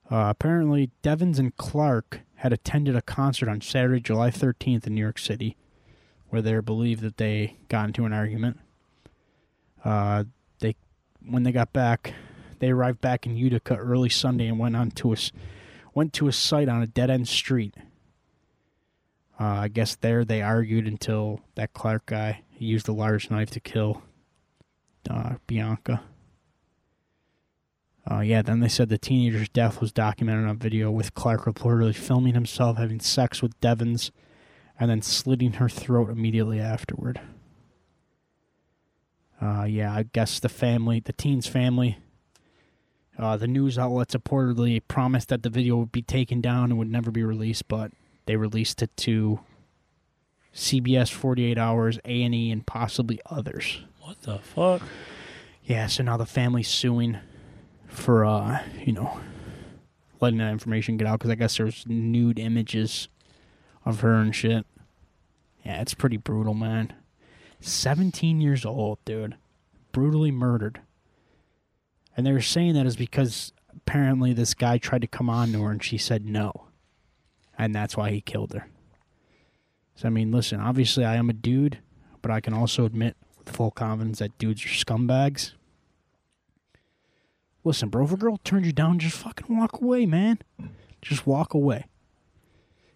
Uh, apparently, Devins and Clark had attended a concert on Saturday, July 13th in New York City, where they're believed that they got into an argument. Uh, they, when they got back, they arrived back in Utica early Sunday and went on to a, went to a site on a dead end street. Uh, I guess there they argued until that Clark guy used a large knife to kill uh, Bianca. Uh, yeah, then they said the teenager's death was documented on video with Clark reportedly filming himself having sex with Devins and then slitting her throat immediately afterward. Uh, yeah, I guess the family, the teen's family, uh, the news outlets reportedly promised that the video would be taken down and would never be released, but they released it to CBS 48 Hours, A&E, and possibly others. What the fuck? Yeah, so now the family's suing for, uh, you know, letting that information get out because I guess there's nude images of her and shit. Yeah, it's pretty brutal, man. 17 years old, dude. Brutally murdered. And they were saying that is because apparently this guy tried to come on to her and she said no. And that's why he killed her. So, I mean, listen, obviously I am a dude, but I can also admit with full confidence that dudes are scumbags. Listen, bro, if a girl turns you down, just fucking walk away, man. Just walk away.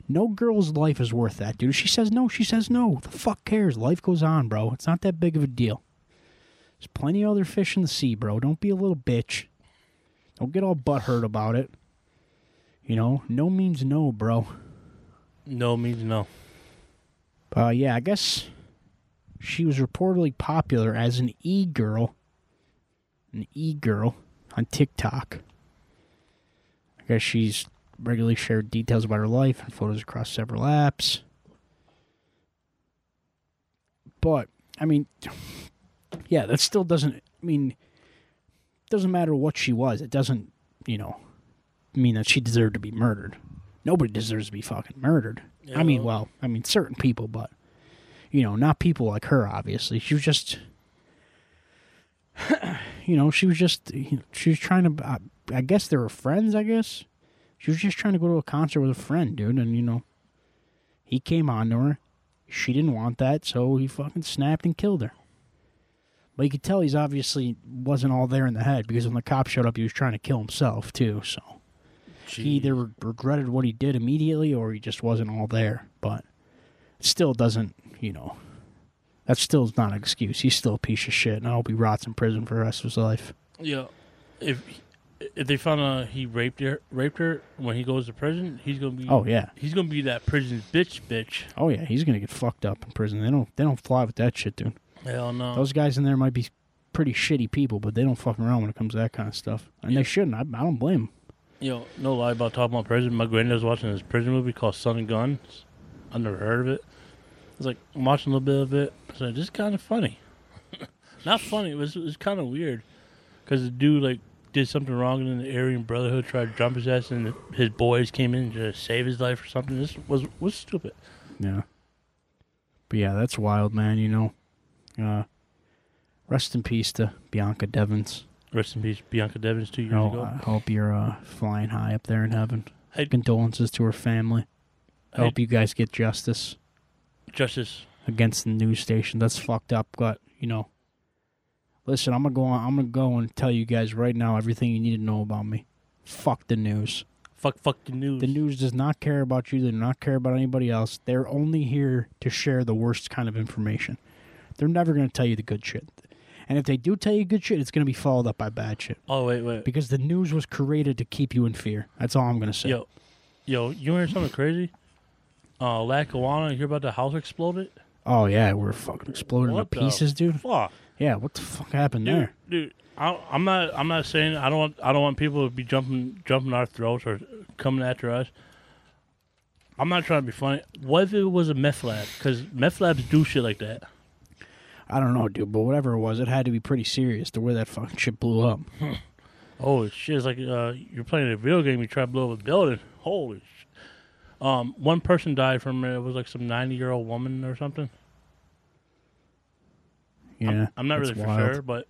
No girl's life is worth that, dude. If she says no, she says no. The fuck cares? Life goes on, bro. It's not that big of a deal. There's plenty of other fish in the sea, bro. Don't be a little bitch. Don't get all butthurt about it. You know, no means no, bro. No means no. Uh, yeah, I guess she was reportedly popular as an e girl, an e girl on TikTok. I guess she's regularly shared details about her life and photos across several apps. But I mean, yeah, that still doesn't. I mean, doesn't matter what she was. It doesn't, you know, mean that she deserved to be murdered. Nobody deserves to be fucking murdered. I mean, well, I mean, certain people, but you know, not people like her. Obviously, she was just, *clears throat* you know, she was just, you know, she was trying to. I, I guess they were friends. I guess she was just trying to go to a concert with a friend, dude, and you know, he came on to her. She didn't want that, so he fucking snapped and killed her. But you could tell he's obviously wasn't all there in the head because when the cop showed up, he was trying to kill himself too. So he either re- regretted what he did immediately or he just wasn't all there. But still doesn't, you know, that still is not an excuse. He's still a piece of shit, and I hope he rots in prison for the rest of his life. Yeah, if if they found out he raped her, raped her when he goes to prison, he's gonna be. Oh yeah, he's gonna be that prison bitch, bitch. oh yeah, he's gonna get fucked up in prison. They don't, they don't fly with that shit, dude. Hell no. Those guys in there might be pretty shitty people, but they don't fuck around when it comes to that kind of stuff, and Yeah. they shouldn't. I, I don't blame 'em. Yo, no lie about talking about prison. My granddad was watching this prison movie called Sun and Guns. I never heard of it. I was like I'm watching a little bit of it. So this is kind of funny. *laughs* Not funny. It was it was kind of weird because the dude like did something wrong and then the Aryan Brotherhood tried to jump his ass and his boys came in to save his life or something. This was was stupid. Yeah. But yeah, that's wild, man. You know, uh, rest in peace to Bianca Devins. Rest in peace, Bianca Devins. Two years Oh, ago. I hope you're uh, flying high up there in heaven. Hey- Condolences to her family. I hope you guys get justice Justice. against the news station. That's fucked up, but you know. Listen, I'm gonna go on. I'm gonna go and tell you guys right now everything you need to know about me. Fuck the news. Fuck, fuck the news. The news does not care about you. They do not care about anybody else. They're only here to share the worst kind of information. They're never going to tell you the good shit. And if they do tell you good shit, it's going to be followed up by bad shit. Oh wait, wait. Because the news was created to keep you in fear. That's all I'm going to say. Yo, yo, you hear something crazy? Uh, Lackawanna, you hear about the house exploded? Oh, yeah, we're fucking exploding What to the pieces, dude. Fuck, Yeah, what the fuck happened dude, there? dude. I, I'm not. I'm not saying I don't. Want, I don't want people to be jumping, jumping our throats or coming after us. I'm not trying to be funny. What if it was a meth lab? Because meth labs do shit like that. I don't know, dude, but whatever it was, it had to be pretty serious the way that fucking shit blew up. *laughs* oh shit! It's like uh, you're playing a video game. You try to blow up a building. Holy. Sh- um, one person died from it. It was like some ninety year old woman or something. Yeah, I'm, I'm not really for wild. sure, but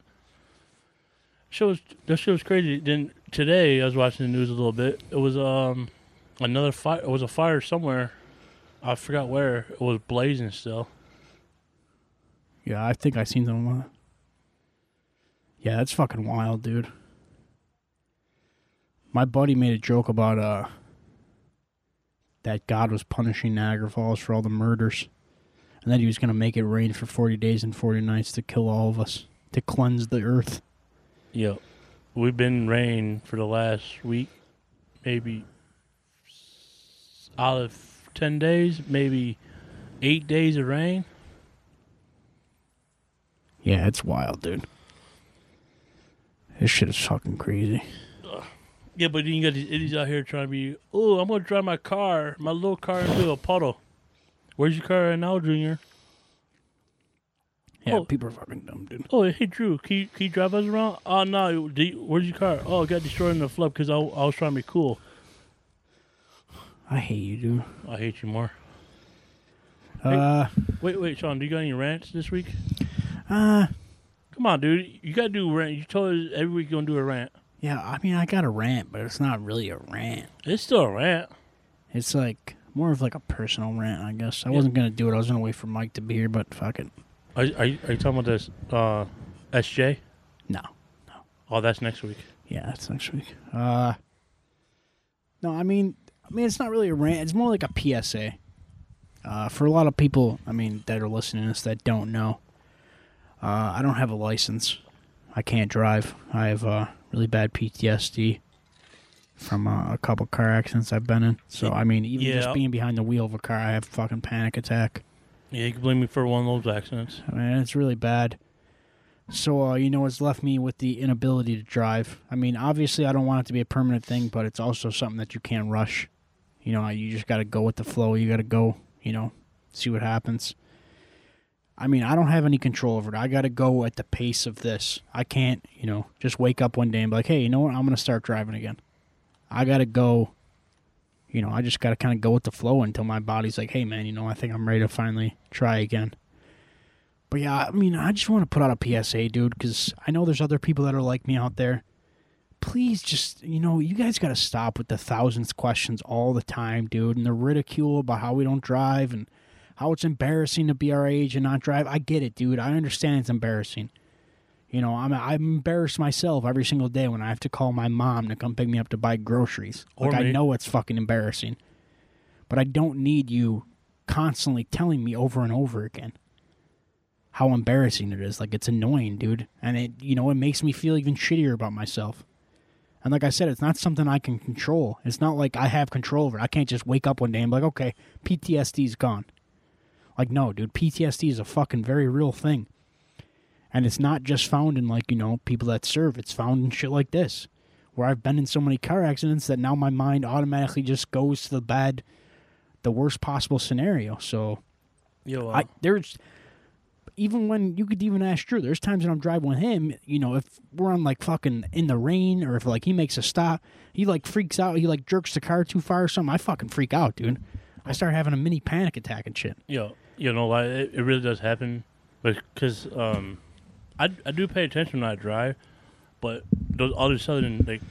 shit was that shit was crazy. Then today I was watching the news a little bit. It was um another fire. It was a fire somewhere. I forgot where. It was blazing still. Yeah, I think I seen them. Yeah, that's fucking wild, dude. My buddy made a joke about uh that God was punishing Niagara Falls for all the murders, and that he was gonna make it rain for forty days and forty nights to kill all of us, to cleanse the earth. Yep. We've been rain for the last week, maybe out of 10 days, maybe eight days of rain. Yeah, it's wild, dude. This shit is fucking crazy. Yeah, but then you got these idiots out here trying to be, oh, I'm going to drive my car, my little car into a puddle. Where's your car right now, Junior? Yeah, Oh. people are fucking dumb, dude. Oh, hey, Drew, can you, can you drive us around? Oh, no, do you- where's your car? Oh, it got destroyed in the flood because I, I was trying to be cool. I hate you, dude. I hate you more. Uh, Wait, wait, Sean, do you got any rants this week? Uh, Come on, dude. You got to do a rant. You told us every week you're going to do a rant. yeah. I mean, I got a rant, but it's not really a rant. It's still a rant. It's like more of like a personal rant, I guess. I wasn't gonna do it. I was gonna wait for Mike to be here, but fuck it. Are, are, you, are you talking about this uh, SJ? No. No. Oh, that's next week. Yeah, that's next week. Uh, no, I mean, I mean, it's not really a rant. It's more like a PSA. Uh, for a lot of people, I mean, that are listening to this that don't know, uh, I don't have a license. I can't drive. I have uh, really bad PTSD from uh, a couple car accidents I've been in. So, I mean, even Yeah. just being behind the wheel of a car, I have a fucking panic attack. Yeah, you can blame me for one of those accidents. I mean, it's really bad. So, uh, you know, it's left me with the inability to drive. I mean, obviously, I don't want it to be a permanent thing, but it's also something that you can't rush. You know, you just got to go with the flow. You got to go, you know, see what happens. I mean, I don't have any control over it. I got to go at the pace of this. I can't, you know, just wake up one day and be like, hey, you know what? I'm going to start driving again. I got to go, you know, I just got to kind of go with the flow until my body's like, hey, man, you know, I think I'm ready to finally try again. But yeah, I mean, I just want to put out a PSA, dude, because I know there's other people that are like me out there. Please just, you know, you guys got to stop with the thousands questions all the time, dude, and the ridicule about how we don't drive and how it's embarrassing to be our age and not drive. I get it, dude. I understand it's embarrassing. You know, I'm I'm embarrassed myself every single day when I have to call my mom to come pick me up to buy groceries. Or like I know it's fucking embarrassing. But I don't need you constantly telling me over and over again how embarrassing it is. Like it's annoying, dude. And it you know, it makes me feel even shittier about myself. And like I said, it's not something I can control. It's not like I have control over it. I can't just wake up one day and be like, okay, PTSD's gone. Like, no, dude, PTSD is a fucking very real thing. And it's not just found in, like, you know, people that serve. It's found in shit like this, where I've been in so many car accidents that now my mind automatically just goes to the bad, the worst possible scenario. So, Yo, uh, I there's even when you could even ask Drew, there's times when I'm driving with him, you know, if we're on like fucking in the rain or if like he makes a stop, he like freaks out, he like jerks the car too far or something. I fucking freak out, dude. I start having a mini panic attack and shit. yo, you know, like it, it really does happen, because um, I I do pay attention when I drive, but those all of a sudden like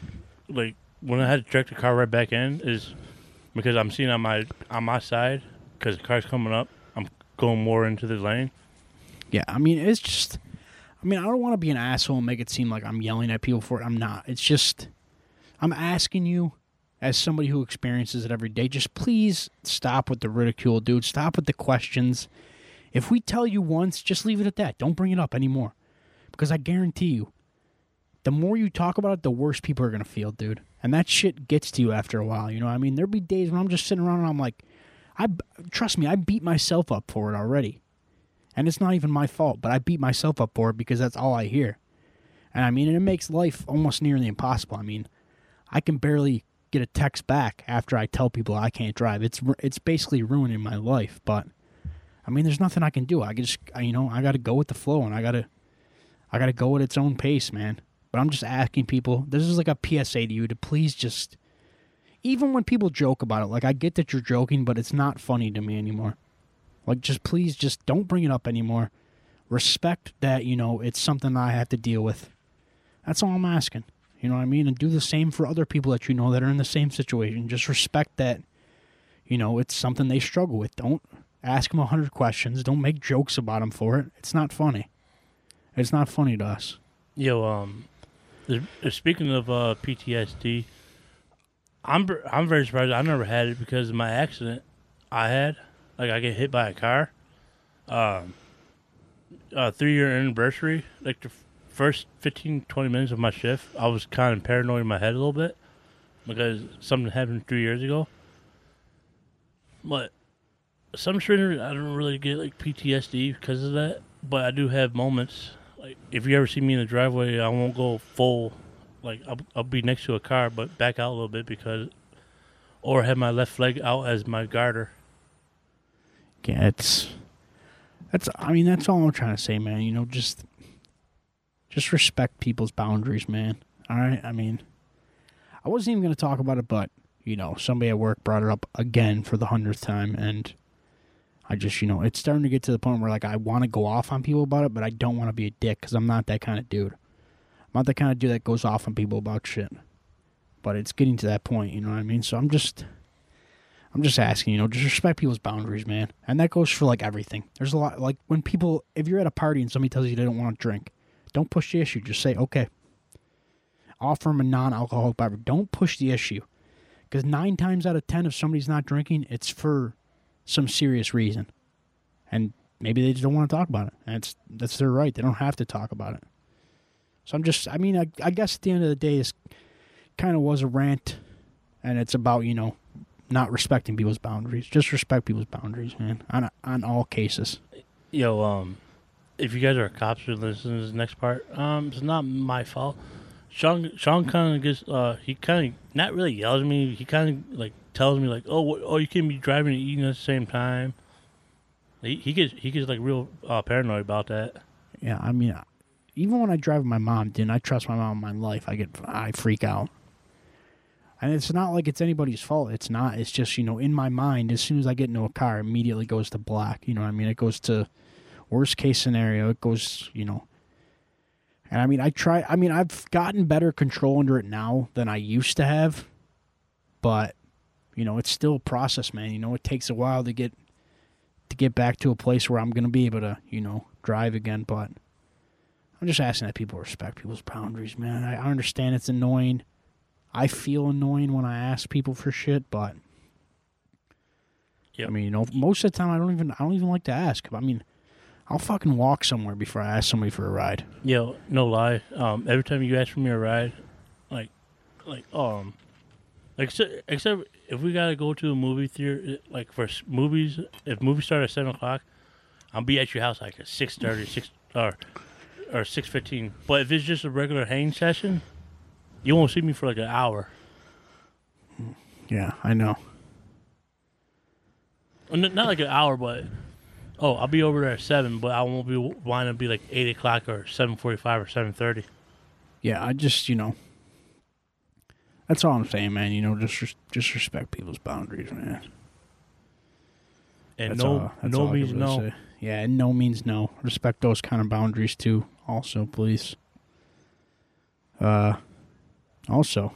like when I had to jerk the car right back in is because I'm seeing on my on my side because the car's coming up, I'm going more into the lane. Yeah, I mean, it's just, I mean, I don't want to be an asshole and make it seem like I'm yelling at people for it. I'm not. It's just, I'm asking you, as somebody who experiences it every day, just please stop with the ridicule, dude. Stop with the questions. If we tell you once, just leave it at that. Don't bring it up anymore. Because I guarantee you, the more you talk about it, the worse people are going to feel, dude. And that shit gets to you after a while. You know what I mean? There'll be days when I'm just sitting around and I'm like, I trust me, I beat myself up for it already. And it's not even my fault, but I beat myself up for it because that's all I hear. And I mean, and it makes life almost nearly impossible. I mean, I can barely get a text back after I tell people I can't drive. It's it's basically ruining my life. But I mean, there's nothing I can do. I just I, you know I got to go with the flow, and I got to I got to go at its own pace, man. But I'm just asking people. This is like a PSA to you to please just, even when people joke about it, like I get that you're joking, but it's not funny to me anymore. Like, just please, just don't bring it up anymore. Respect that you know it's something I have to deal with. That's all I'm asking. You know what I mean? And do the same for other people that you know that are in the same situation. Just respect that, you know, it's something they struggle with. Don't ask them a hundred questions. Don't make jokes about them for it. It's not funny. It's not funny to us. Yo, um, speaking of uh, PTSD, I'm I'm very surprised I never had it because of my accident I had. Like I get hit by a car. Um, uh, three year anniversary. Like the first 15, 20 minutes of my shift, I was kind of paranoid in my head a little bit because something happened three years ago. But some strange, I don't really get like PTSD because of that. But I do have moments like if you ever see me in the driveway, I won't go full. Like I'll, I'll be next to a car, but back out a little bit because, or have my left leg out as my garter. Yeah, it's that's. I mean, that's all I'm trying to say, man. You know, just just respect people's boundaries, man. All right. I mean, I wasn't even going to talk about it, but you know, somebody at work brought it up again for the hundredth time, and I just, you know, it's starting to get to the point where like I want to go off on people about it, but I don't want to be a dick because I'm not that kind of dude. I'm not the kind of dude that goes off on people about shit. But it's getting to that point, you know what I mean? So I'm just I'm just asking, you know, just respect people's boundaries, man. And that goes for like everything. There's a lot like when people if you're at a party and somebody tells you they don't want to drink, don't push the issue. Just say, okay. Offer them a non alcoholic beverage. Don't push the issue. Because nine times out of ten, if somebody's not drinking, it's for some serious reason. And maybe they just don't want to talk about it. And it's that's their right. They don't have to talk about it. So I'm just I mean, I, I guess at the end of the day this kind of was a rant and it's about, you know, not respecting people's boundaries. Just respect people's boundaries, man. On on all cases. Yo, um, if you guys are cops who listen to this next part, um, it's not my fault. Sean, Sean kind of gets, uh, he kind of not really yells at me. He kind of like tells me like, oh, what, oh, you can't be driving and eating at the same time. He, he gets he gets like real uh, paranoid about that. Yeah, I mean, even when I drive with my mom, didn't I trust my mom in my life? I get I freak out. And it's not like it's anybody's fault. It's not. It's just, you know, in my mind, as soon as I get into a car, it immediately goes to black. You know what I mean? It goes to worst case scenario. It goes, you know. And I mean, I try, I mean, I've gotten better control under it now than I used to have. But, you know, it's still a process, man. You know, it takes a while to get to get back to a place where I'm going to be able to, you know, drive again. But I'm just asking that people respect people's boundaries, man. I, I understand it's annoying. I feel annoying when I ask people for shit, but yeah, I mean, you know, most of the time I don't even I don't even like to ask. I mean, I'll fucking walk somewhere before I ask somebody for a ride. Yo, no lie. Um, every time you ask for me a ride, like, like um, except, except if we gotta go to a movie theater, like for movies, if movies start at seven o'clock, I'll be at your house like at six thirty, six or or six fifteen. But if it's just a regular hang session, you won't see me for like an hour. Yeah, I know. Not like an hour, but oh, I'll be over there at seven, but I won't be wanting to be like eight o'clock or seven forty-five or seven thirty. Yeah, I just you know. That's all I'm saying, man. You know, just just respect people's boundaries, man. And That's no, all, no means no. say. Yeah, and no means no. Respect those kind of boundaries too. Also, please. Uh, also,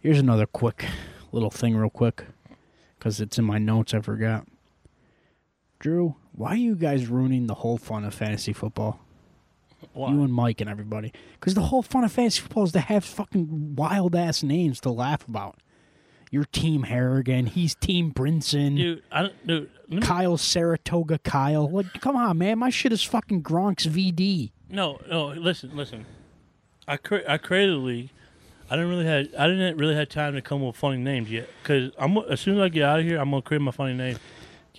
here's another quick little thing, real quick, because it's in my notes. I forgot. Drew, why are you guys ruining the whole fun of fantasy football? Why? You and Mike and everybody, because the whole fun of fantasy football is to have fucking wild ass names to laugh about. Your team Harrigan, he's Team Brinson. Dude, I don't, dude. me- Kyle Saratoga Kyle. Like, come on, man. My shit is fucking Gronk's VD. No, no. Listen, listen. I cre- I created a league. I didn't really have I didn't really have time to come up with funny names yet. Cause I'm as soon as I get out of here, I'm gonna create my funny name.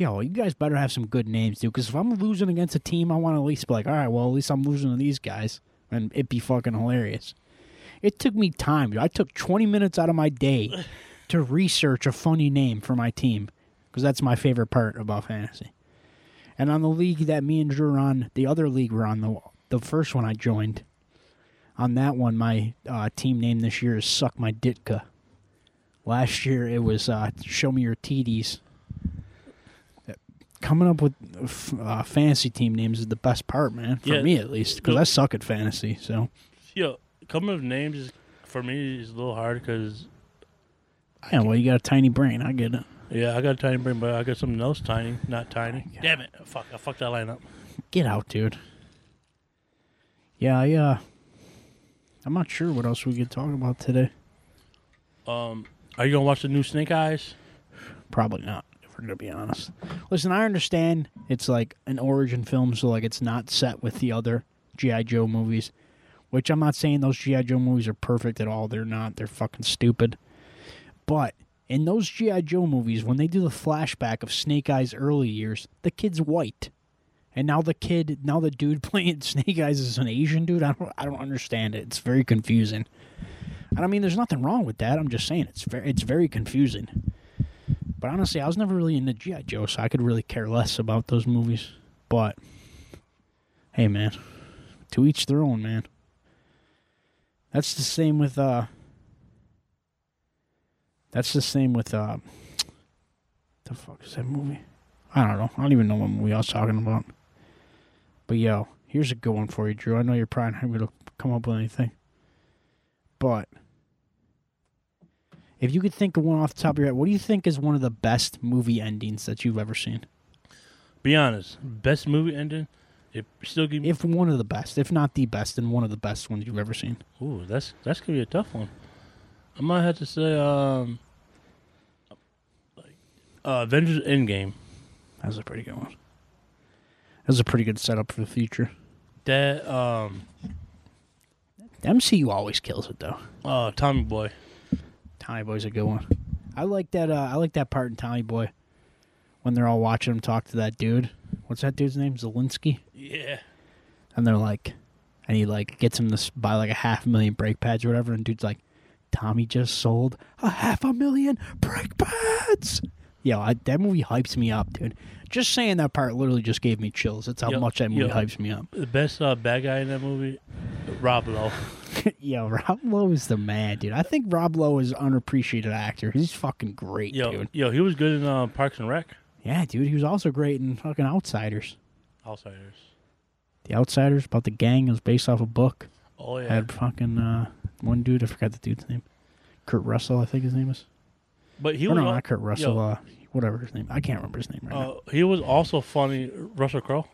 Yo, you guys better have some good names, dude. Because if I'm losing against a team, I want to at least be like, all right, well, at least I'm losing to these guys. And it'd be fucking hilarious. It took me time, dude. I took 20 minutes out of my day *laughs* to research a funny name for my team. Because that's my favorite part about fantasy. And on the league that me and Drew are on, the other league we're on, the, the first one I joined, on that one, my uh, team name this year is Suck My Ditka. Last year it was uh, Show Me Your TDs. Coming up with f- uh, fantasy team names is the best part, man. For Yeah. me, at least, because I suck at fantasy. So Yo, coming up with names is, for me is a little hard because yeah, well, you got a tiny brain. I get it. yeah, I got a tiny brain, but I got something else tiny, not tiny. Damn it! Fuck, I fucked that line up. Get out, dude. Yeah, I, uh, I'm not sure what else we could talk about today. Um, are you gonna watch the new Snake Eyes? Probably not, gonna be honest. Listen, I understand it's like an origin film, so like it's not set with the other GI Joe movies. Which I'm not saying those GI Joe movies are perfect at all. They're not. They're fucking stupid. But in those GI Joe movies, when they do the flashback of Snake Eyes' early years, the kid's white, and now the kid, now the dude *laughs* playing Snake Eyes is an Asian dude. I don't, I don't understand it. It's very confusing. And I mean, there's nothing wrong with that. I'm just saying it's very, it's very confusing. But honestly, I was never really into GI Joe, so I could really care less about those movies. But hey, man, to each their own, man. That's the same with uh. That's the same with uh. The fuck is that movie? I don't know. I don't even know what movie I was talking about. But yo, here's a good one for you, Drew. I know you're probably not going to come up with anything. But if you could think of one off the top of your head, what do you think is one of the best movie endings that you've ever seen? Be honest, best movie ending. It still give me. If one of the best, if not the best, then one of the best ones you've ever seen. Ooh, that's that's gonna be a tough one. I might have to say, um, like uh, Avengers Endgame. That was a pretty good one. That was a pretty good setup for the future. That um, The MCU always kills it though. uh, Tommy Boy. Tommy Boy's a good one. I like that. Uh, I like that part in Tommy Boy when they're all watching him talk to that dude. What's that dude's name? Zalinsky. Yeah. And they're like, and he like gets him to buy like a half a million brake pads or whatever. And dude's like, Tommy just sold a half a million brake pads. Yo, I, that movie hypes me up, dude. Just saying that part literally just gave me chills. That's how Yo, much that movie yo. hypes me up. The best uh, bad guy in that movie, Rob Lowe. *laughs* Yo, Rob Lowe is the man, dude. I think Rob Lowe is an unappreciated actor. He's fucking great, Yo, dude. yo, he was good in uh, Parks and Rec. Yeah, dude. He was also great in fucking Outsiders. Outsiders. The Outsiders about the gang is based off a book. Oh yeah. Had fucking uh, one dude. I forgot the dude's name. Kurt Russell, I think his name is. But he Or was no, not Kurt Russell. yo, Uh, whatever his name. I can't remember his name right now. uh, he was also funny. Russell Crowe.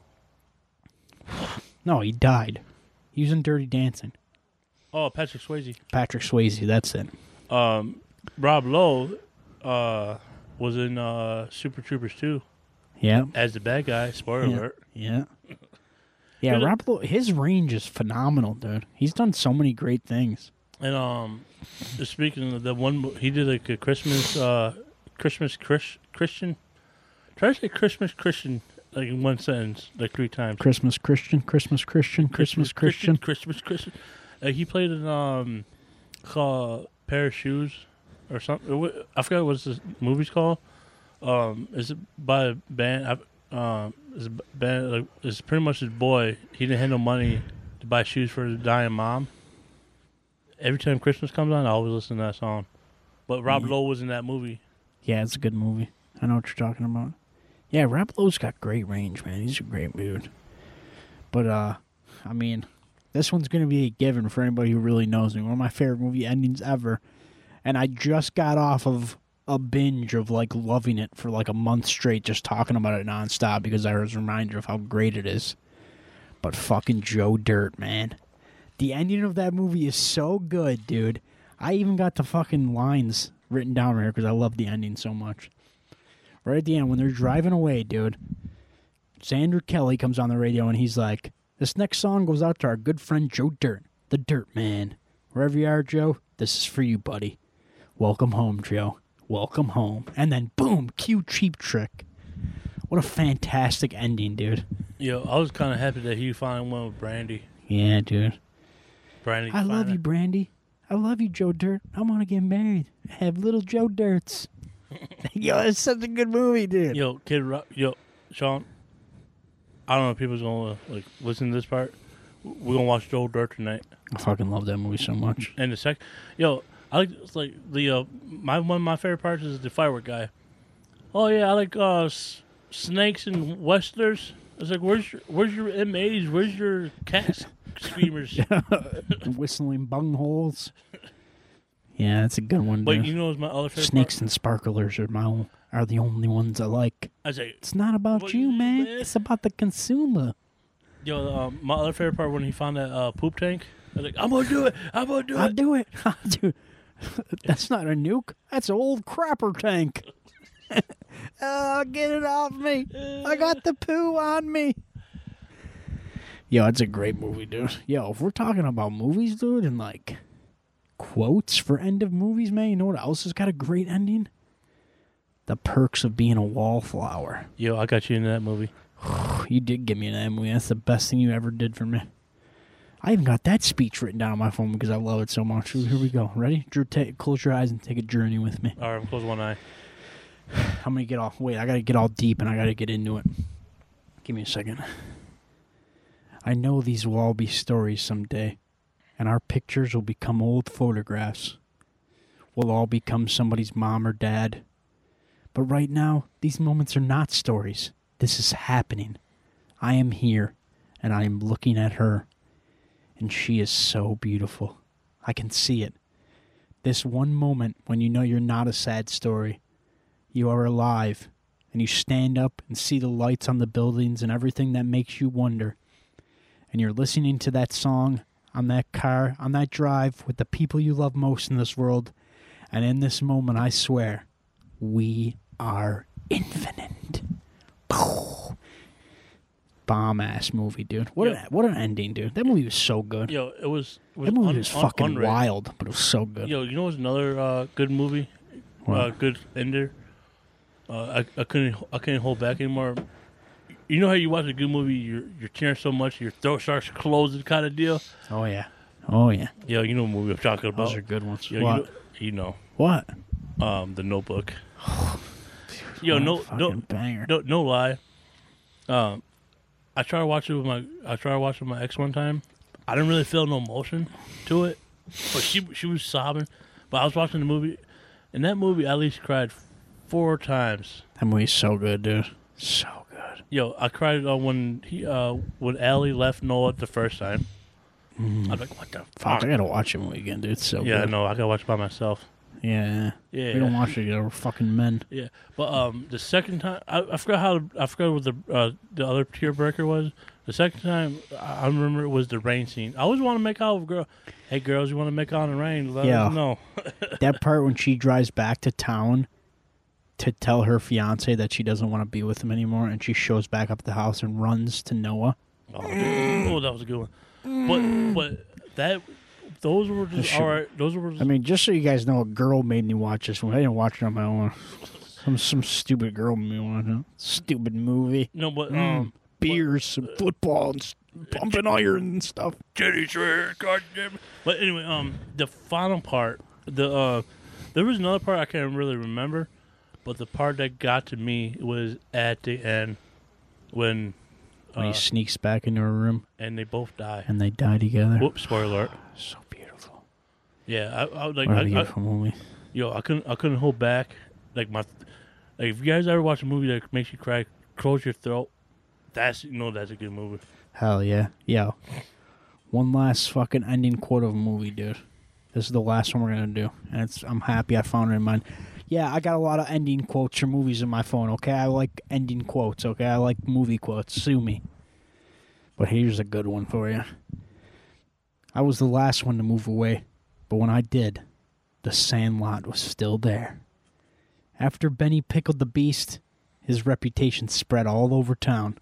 No, he died. He was in Dirty Dancing. Oh, Patrick Swayze. Patrick Swayze. That's it. Um, Rob Lowe uh, was in uh, Super Troopers 2 Yeah. as the bad guy. Spoiler Yeah. alert. Yeah. *laughs* Yeah, Rob Lowe, his range is phenomenal, dude. He's done so many great things. And um, speaking of the one, he did like a Christmas, uh, Christmas Chris, Christian. Try to say Christmas Christian like in one sentence, like three times. Christmas Christian, Christmas Christian, Christmas Christian. Christmas Christian. Uh, he played in um, called Pair of Shoes or something. I forgot what this movie's called. Um, is it by a band? Um, is band like it's pretty much his boy. He didn't have no money to buy shoes for his dying mom. Every time Christmas comes on, I always listen to that song. But Rob. Lowe was in that movie. Yeah, it's a good movie. I know what you're talking about. Yeah, Rob Lowe's got great range, man. He's a great dude. But uh, I mean, this one's gonna be a given for anybody who really knows me. One of my favorite movie endings ever. And I just got off of a binge of like loving it for like a month straight, just talking about it nonstop because I was reminded of how great it is. But fucking Joe Dirt, man. The ending of that movie is so good, dude. I even got the fucking lines written down right here because I love the ending so much. Right at the end, when they're driving away, dude, Zander Kelly comes on the radio and he's like, This next song goes out to our good friend Joe Dirt, the Dirt Man. Wherever you are, Joe, this is for you, buddy. Welcome home, Joe. Welcome home. And then, boom, cue Cheap Trick. What a fantastic ending, dude. Yo, I was kind of happy that he finally went with Brandy. Yeah, dude. Brandy. I love you, Brandy. I love you, Joe Dirt. I want to get married. Have little Joe Dirts. *laughs* Yo, it's such a good movie, dude. Yo, Kid Rock. Yo, Sean. I don't know if people's gonna like listen to this part, we're gonna watch Joe Dirt tonight. I fucking love that movie so much. And the sec, yo, I like it's like the uh, my one of my favorite parts is the firework guy. Oh yeah, I like uh, s- snakes and wrestlers. I was like, where's your where's your MAs? Where's your cat screamers? *laughs* Whistling bung holes." Yeah, that's a good one. But you know, my other favorite Snakes Part? and sparklers are my own, are the only ones I like. I was like, It's not about you, man. man? It's about the consumer. yo, um, my other favorite part when he found that uh, poop tank. I was like, I'm gonna do it. I'm gonna do I'll it. do it. *laughs* I'll do. It. *laughs* that's not a nuke. That's an old crapper tank. *laughs* oh, get it off me! I got the poo on me. Yo, it's a great movie, dude. Yo, if we're talking about movies, dude, and like quotes for end of movies, man, you know what else has got a great ending? The perks of being a wallflower. Yo, I got you into that movie. *sighs* You did give me an movie. That's the best thing you ever did for me. I even got that speech written down on my phone because I love it so much. Here we go. Ready? Drew, take, close your eyes and take a journey with me. All right, I'm close one eye. I'm gonna get all. Wait, I gotta get all deep and I gotta get into it. Give me a second. I know these will all be stories someday, and our pictures will become old photographs. We'll all become somebody's mom or dad. But right now, these moments are not stories. This is happening. I am here, and I am looking at her, and she is so beautiful. I can see it. This one moment when you know you're not a sad story you are alive and you stand up and see the lights on the buildings and everything that makes you wonder. And you're listening to that song on that car on that drive with the people you love most in this world. And in this moment i swear we are infinite. Bomb ass movie dude. What Yeah. an, what an ending dude. That movie was so good. Yo, it was it was that movie un- was un- fucking wild but it was so good. Yo, you know what's another uh, good movie? What? Uh, good ender. Uh, I I couldn't I couldn't hold back anymore. You know how you watch a good movie, you're you're tearing so much your throat starts closing, kind of deal. oh yeah oh yeah Yeah, you know what movie I'm talking about? those are good ones Yo, what you know, what you know, um, The Notebook. *sighs* Yo, no, fucking no, banger no, no lie. Um, I tried to watch it with my I tried to watch it with my ex one time. I didn't really feel no emotion to it, but she she was sobbing. But I was watching the movie, and that movie I at least cried four times. That movie's so good, dude. So good. Yo, I cried uh, when he uh when Allie left Noah the first time. I was like, what the Fuck? I gotta watch it again, dude. It's so yeah, good. no, I gotta watch it by myself. Yeah. Yeah, We don't watch it together. We're fucking men. Yeah, but um, the second time I, I forgot how I forgot what the uh, the other tear breaker was. The second time I remember it was the rain scene. I always want to make out with girl. Hey girls, you want to make out in the rain? Let Yeah. us know. that *laughs* part when she drives back to town to tell her fiance that she doesn't want to be with him anymore, and she shows back up at the house and runs to Noah. Oh, dude. oh, that was a good one. But but that those were just all right. Those were just, I mean, just so you guys know, a girl made me watch this one. I didn't watch it on my own. Some some stupid girl made me watch it. Stupid movie. no, but Mm. um, Beers and football and pumping iron and stuff. titty shred, God damn it. But anyway, um, the final part, the uh, there was another part I can't really remember, but the part that got to me was at the end when When uh, he sneaks back into her room and they both die. and they die together. Whoops, spoiler alert. So beautiful. Yeah, I, I was like, What a I, I, beautiful movie. yo, I couldn't, I couldn't hold back. Like my, like if you guys ever watch a movie that makes you cry, close your throat. That's you know that's a good movie. Hell yeah. Yo. One last fucking ending quote of a movie, dude. This is the last one we're gonna do. And it's I'm happy I found it in mine. Yeah, I got a lot of ending quotes for movies in my phone, okay? I like ending quotes, okay? I like movie quotes. Sue me. But here's a good one for you. I was the last one to move away, but when I did, the sandlot was still there. After Benny pickled the beast, his reputation spread all over town.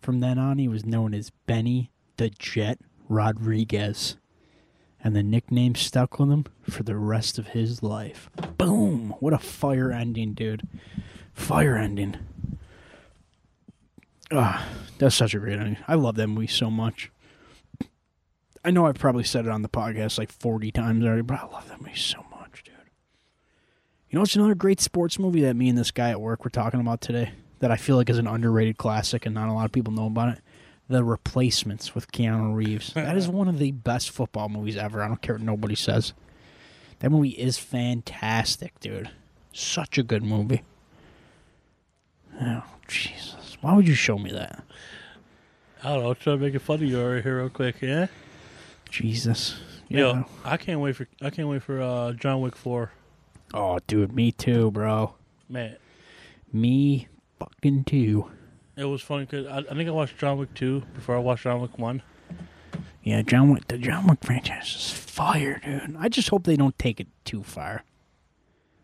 From then on, he was known as Benny the Jet Rodriguez. And the nickname stuck with him for the rest of his life. Boom! What a fire ending, dude. Fire ending. Ah, that's such a great ending. I love that movie so much. I know I've probably said it on the podcast like 40 times already, but I love that movie so much, dude. You know, it's another great sports movie that me and this guy at work were talking about today that I feel like is an underrated classic and not a lot of people know about it. The Replacements with Keanu Reeves. *laughs* That is one of the best football movies ever. I don't care what nobody says. That movie is fantastic, dude. Such a good movie. Oh, Jesus. Why would you show me that? I don't know. Try to make it funny over here real quick. Yeah. Jesus. Yo, I can't wait for I can't wait for uh, John Wick four. Oh, dude, me too, bro. Man, Me fucking too. It was funny because I, I think I watched John Wick two before I watched John Wick one. Yeah, John Wick. The John Wick franchise is fire, dude. I just hope they don't take it too far.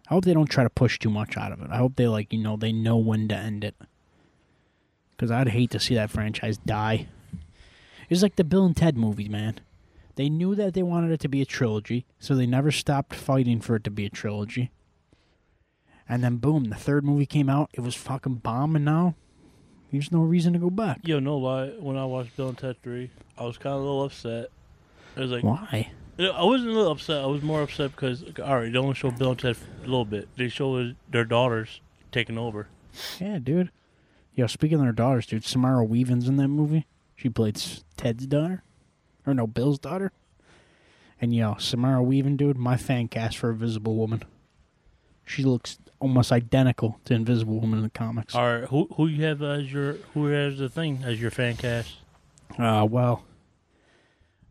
I hope they don't try to push too much out of it. I hope they like you know they know when to end it. Because I'd hate to see that franchise die. It's like the Bill and Ted movies, man. They knew that they wanted it to be a trilogy, so they never stopped fighting for it to be a trilogy. And then boom, the third movie came out. It was fucking bomb, and now there's no reason to go back. Yo, no lie. When I watched Bill and Ted three, I was kind of a little upset. I was like, Why? I wasn't a little upset. I was more upset because, like, all right, they only show Bill and Ted a little bit. They show their daughters taking over. Yeah, dude. Yo, speaking of their daughters, dude, Samara Weaving's in that movie. She played Ted's daughter, or no, Bill's daughter. And yo, Samara Weaving, dude, my fan cast for Invisible Woman. She looks almost identical to Invisible Woman in the comics. All right, who who you have as your who has the thing as your fan cast? Uh, well,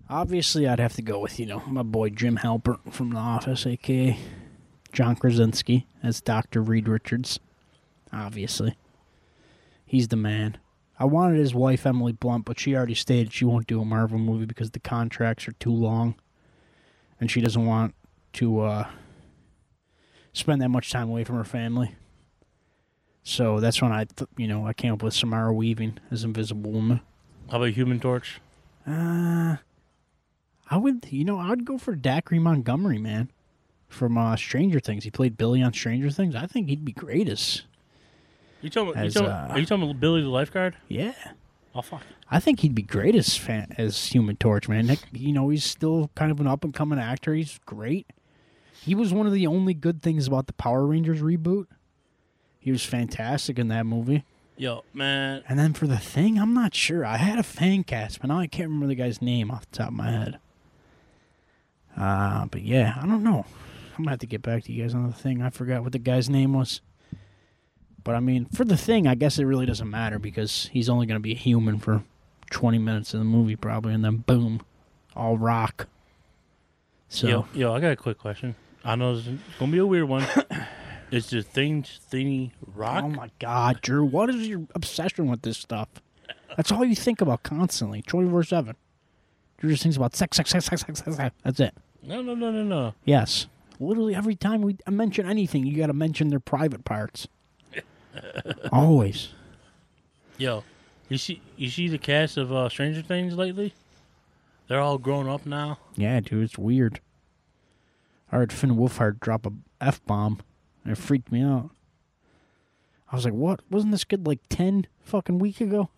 obviously, I'd have to go with you know my boy Jim Halpert from The Office, aka John Krasinski as Doctor Reed Richards. Obviously, he's the man. I wanted his wife Emily Blunt, but she already stated she won't do a Marvel movie because the contracts are too long, and she doesn't want to uh, spend that much time away from her family. So that's when I, th- you know, I came up with Samara Weaving as Invisible Woman. How about Human Torch? Uh, I would, you know, I'd go for Dacre Montgomery, man, from uh, Stranger Things. He played Billy on Stranger Things. I think he'd be great as, You talking? You As, talking uh, are you talking about Billy the lifeguard? yeah. Oh fuck. I think he'd be great as fan, as Human Torch, man. You know, he's still kind of an up and coming actor. He's great. He was one of the only good things about the Power Rangers reboot. He was fantastic in that movie. Yo, man. And then for the thing, I'm not sure. I had a fan cast, but now I can't remember the guy's name off the top of my head. Uh, but yeah, I don't know. I'm gonna have to get back to you guys on the thing. I forgot what the guy's name was. But I mean, for the thing, I guess it really doesn't matter because he's only gonna be a human for 20 minutes of the movie probably, and then boom, all rock. So Yo, yo, I got a quick question. I know it's gonna be a weird one. *coughs* it's the thing thingy rock? Oh my God, Drew! What is your obsession with this stuff? That's all you think about constantly, twenty-four seven. Drew just thinks about sex, sex, sex, sex, sex, sex. sex. That's it. No, no, no, no, no. Yes, literally every time we mention anything, you got to mention their private parts. *laughs* Always. Yo, you see, you see the cast of uh, Stranger Things lately? They're all grown up now. Yeah, dude, it's weird. I heard Finn Wolfhard drop a f bomb, and it freaked me out. I was like, "What? Wasn't this kid like ten fucking week ago?"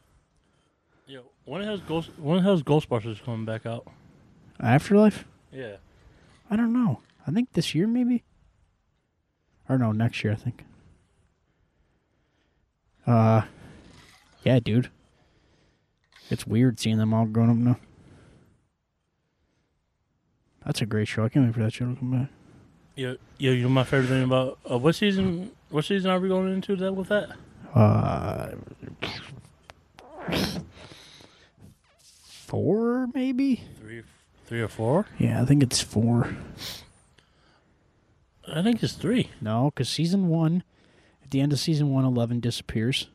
Yeah. when hell's Ghost? When hell's Ghostbusters coming back out? Afterlife? Yeah. I don't know. I think this year maybe. Or no, next year I think. Uh yeah, dude. It's weird seeing them all grown up now. That's a great show. I can't wait for that show to come back. Yeah, yeah. you know my favorite thing about uh, what season? What season are we going into that with that? Uh four maybe? Three, three or four? Yeah, I think it's four. I think it's three. No, because season one, at the end of season one, Eleven disappears.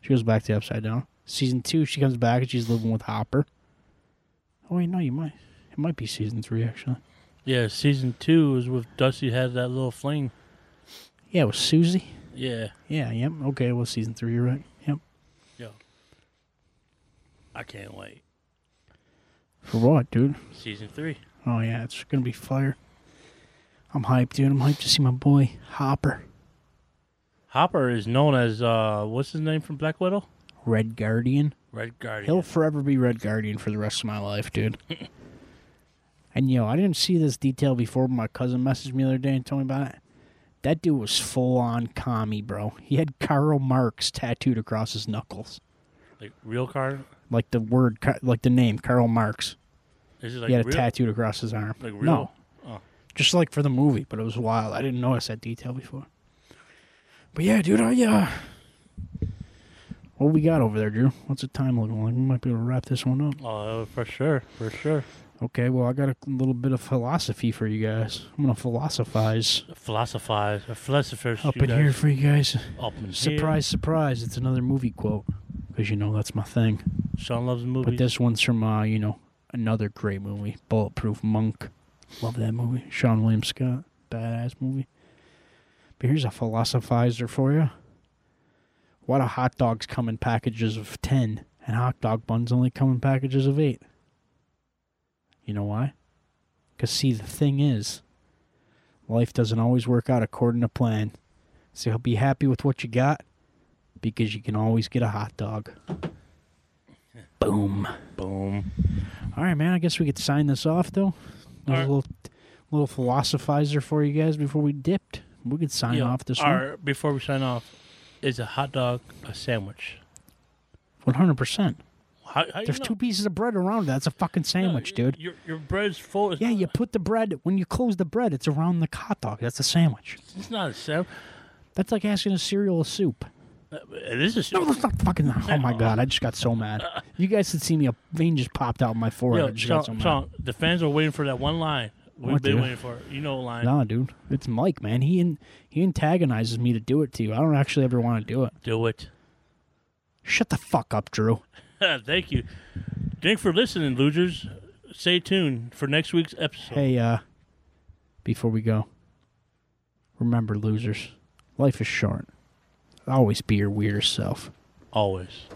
She goes back to the Upside Down. Season two, she comes back and she's living with Hopper. Oh wait, no, you might. It might be season three actually. Yeah, season two is with Dusty has that little fling. Yeah, it was Susie. Yeah, Yeah, yep. Okay, well, season three. You're right. Yep. yo, I can't wait. For what, dude? Season three. Oh yeah, it's gonna be fire. I'm hyped, dude. I'm hyped to see my boy Hopper, Hopper is known as uh, what's his name from Black Widow? Red Guardian. Red Guardian. He'll forever be Red Guardian for the rest of my life, dude. *laughs* and yo, I didn't see this detail before. but My cousin messaged me the other day and told me about it. That dude was full on commie, bro. He had Karl Marx tattooed across his knuckles. like real card. like the word, like the name Karl Marx. Is it like he had real? it tattooed across his arm. Like real? No, Oh. just like for the movie, but it was wild. I didn't notice that detail before. But yeah, dude, I uh, what we got over there, Drew? What's the time looking like? We might be able to wrap this one up. Oh, for sure, for sure. Okay, well, I got a little bit of philosophy for you guys. I'm gonna philosophize Philosophize, or philosophers. up in guys. here for you guys. Up in here. Surprise, surprise! It's another movie quote because you know that's my thing. Sean loves movies. But this one's from uh, you know another great movie, Bulletproof Monk. Love that movie. Seann William Scott, badass movie. But here's a philosophizer for you. Why do hot dogs come in packages of ten, and hot dog buns only come in packages of eight? You know why? Because, see, the thing is, life doesn't always work out according to plan. So be happy with what you got because you can always get a hot dog. *laughs* Boom. Boom. All right, man. I guess we could sign this off, though. A little, little philosophizer for you guys before we dipped. We could sign yeah. off this one. Before we sign off, is a hot dog a sandwich? 100%. How, how There's you know? two pieces of bread around it. That's a fucking sandwich, no, dude. Your, your bread's full. It's yeah, you put the bread when you close the bread. It's around the hot dog. That's a sandwich. It's not a sandwich. That's like asking a cereal a soup. Uh, this is no, that's not fucking. Oh my *laughs* god, I just got so mad. You guys should see me. A vein just popped out of my forehead. Yo, so the fans are waiting for that one line. We've what, been dude? waiting for. It. You know, line. Nah, dude, it's Mike, man. He in, he antagonizes me to do it to you. I don't actually ever want to do it. Do it. Shut the fuck up, Drew. *laughs* Thank you. Thanks for listening, losers. Stay tuned for next week's episode. Hey, uh, before we go, remember, losers, life is short. Always be your weirdest self. Always.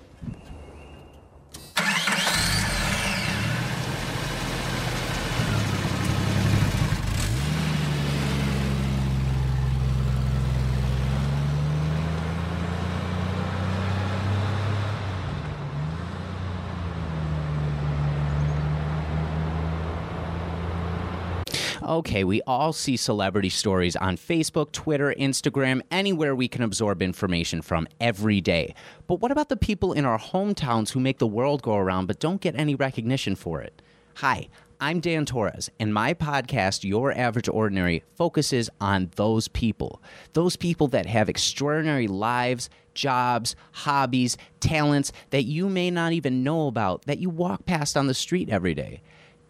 Okay, we all see celebrity stories on Facebook, Twitter, Instagram, anywhere we can absorb information from every day. But what about the people in our hometowns who make the world go around but don't get any recognition for it? Hi, I'm Dan Torres, and my podcast, Your Average Ordinary, focuses on those people. Those people that have extraordinary lives, jobs, hobbies, talents that you may not even know about, that you walk past on the street every day.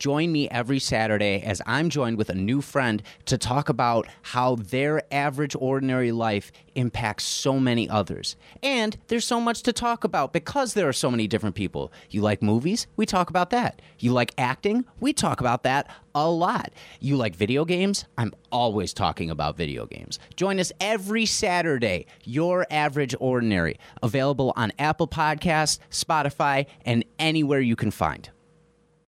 Join me every Saturday as I'm joined with a new friend to talk about how their average, ordinary life impacts so many others. And there's so much to talk about because there are so many different people. You like movies? We talk about that. You like acting? We talk about that a lot. You like video games? I'm always talking about video games. Join us every Saturday, Your Average Ordinary, available on Apple Podcasts, Spotify, and anywhere you can find.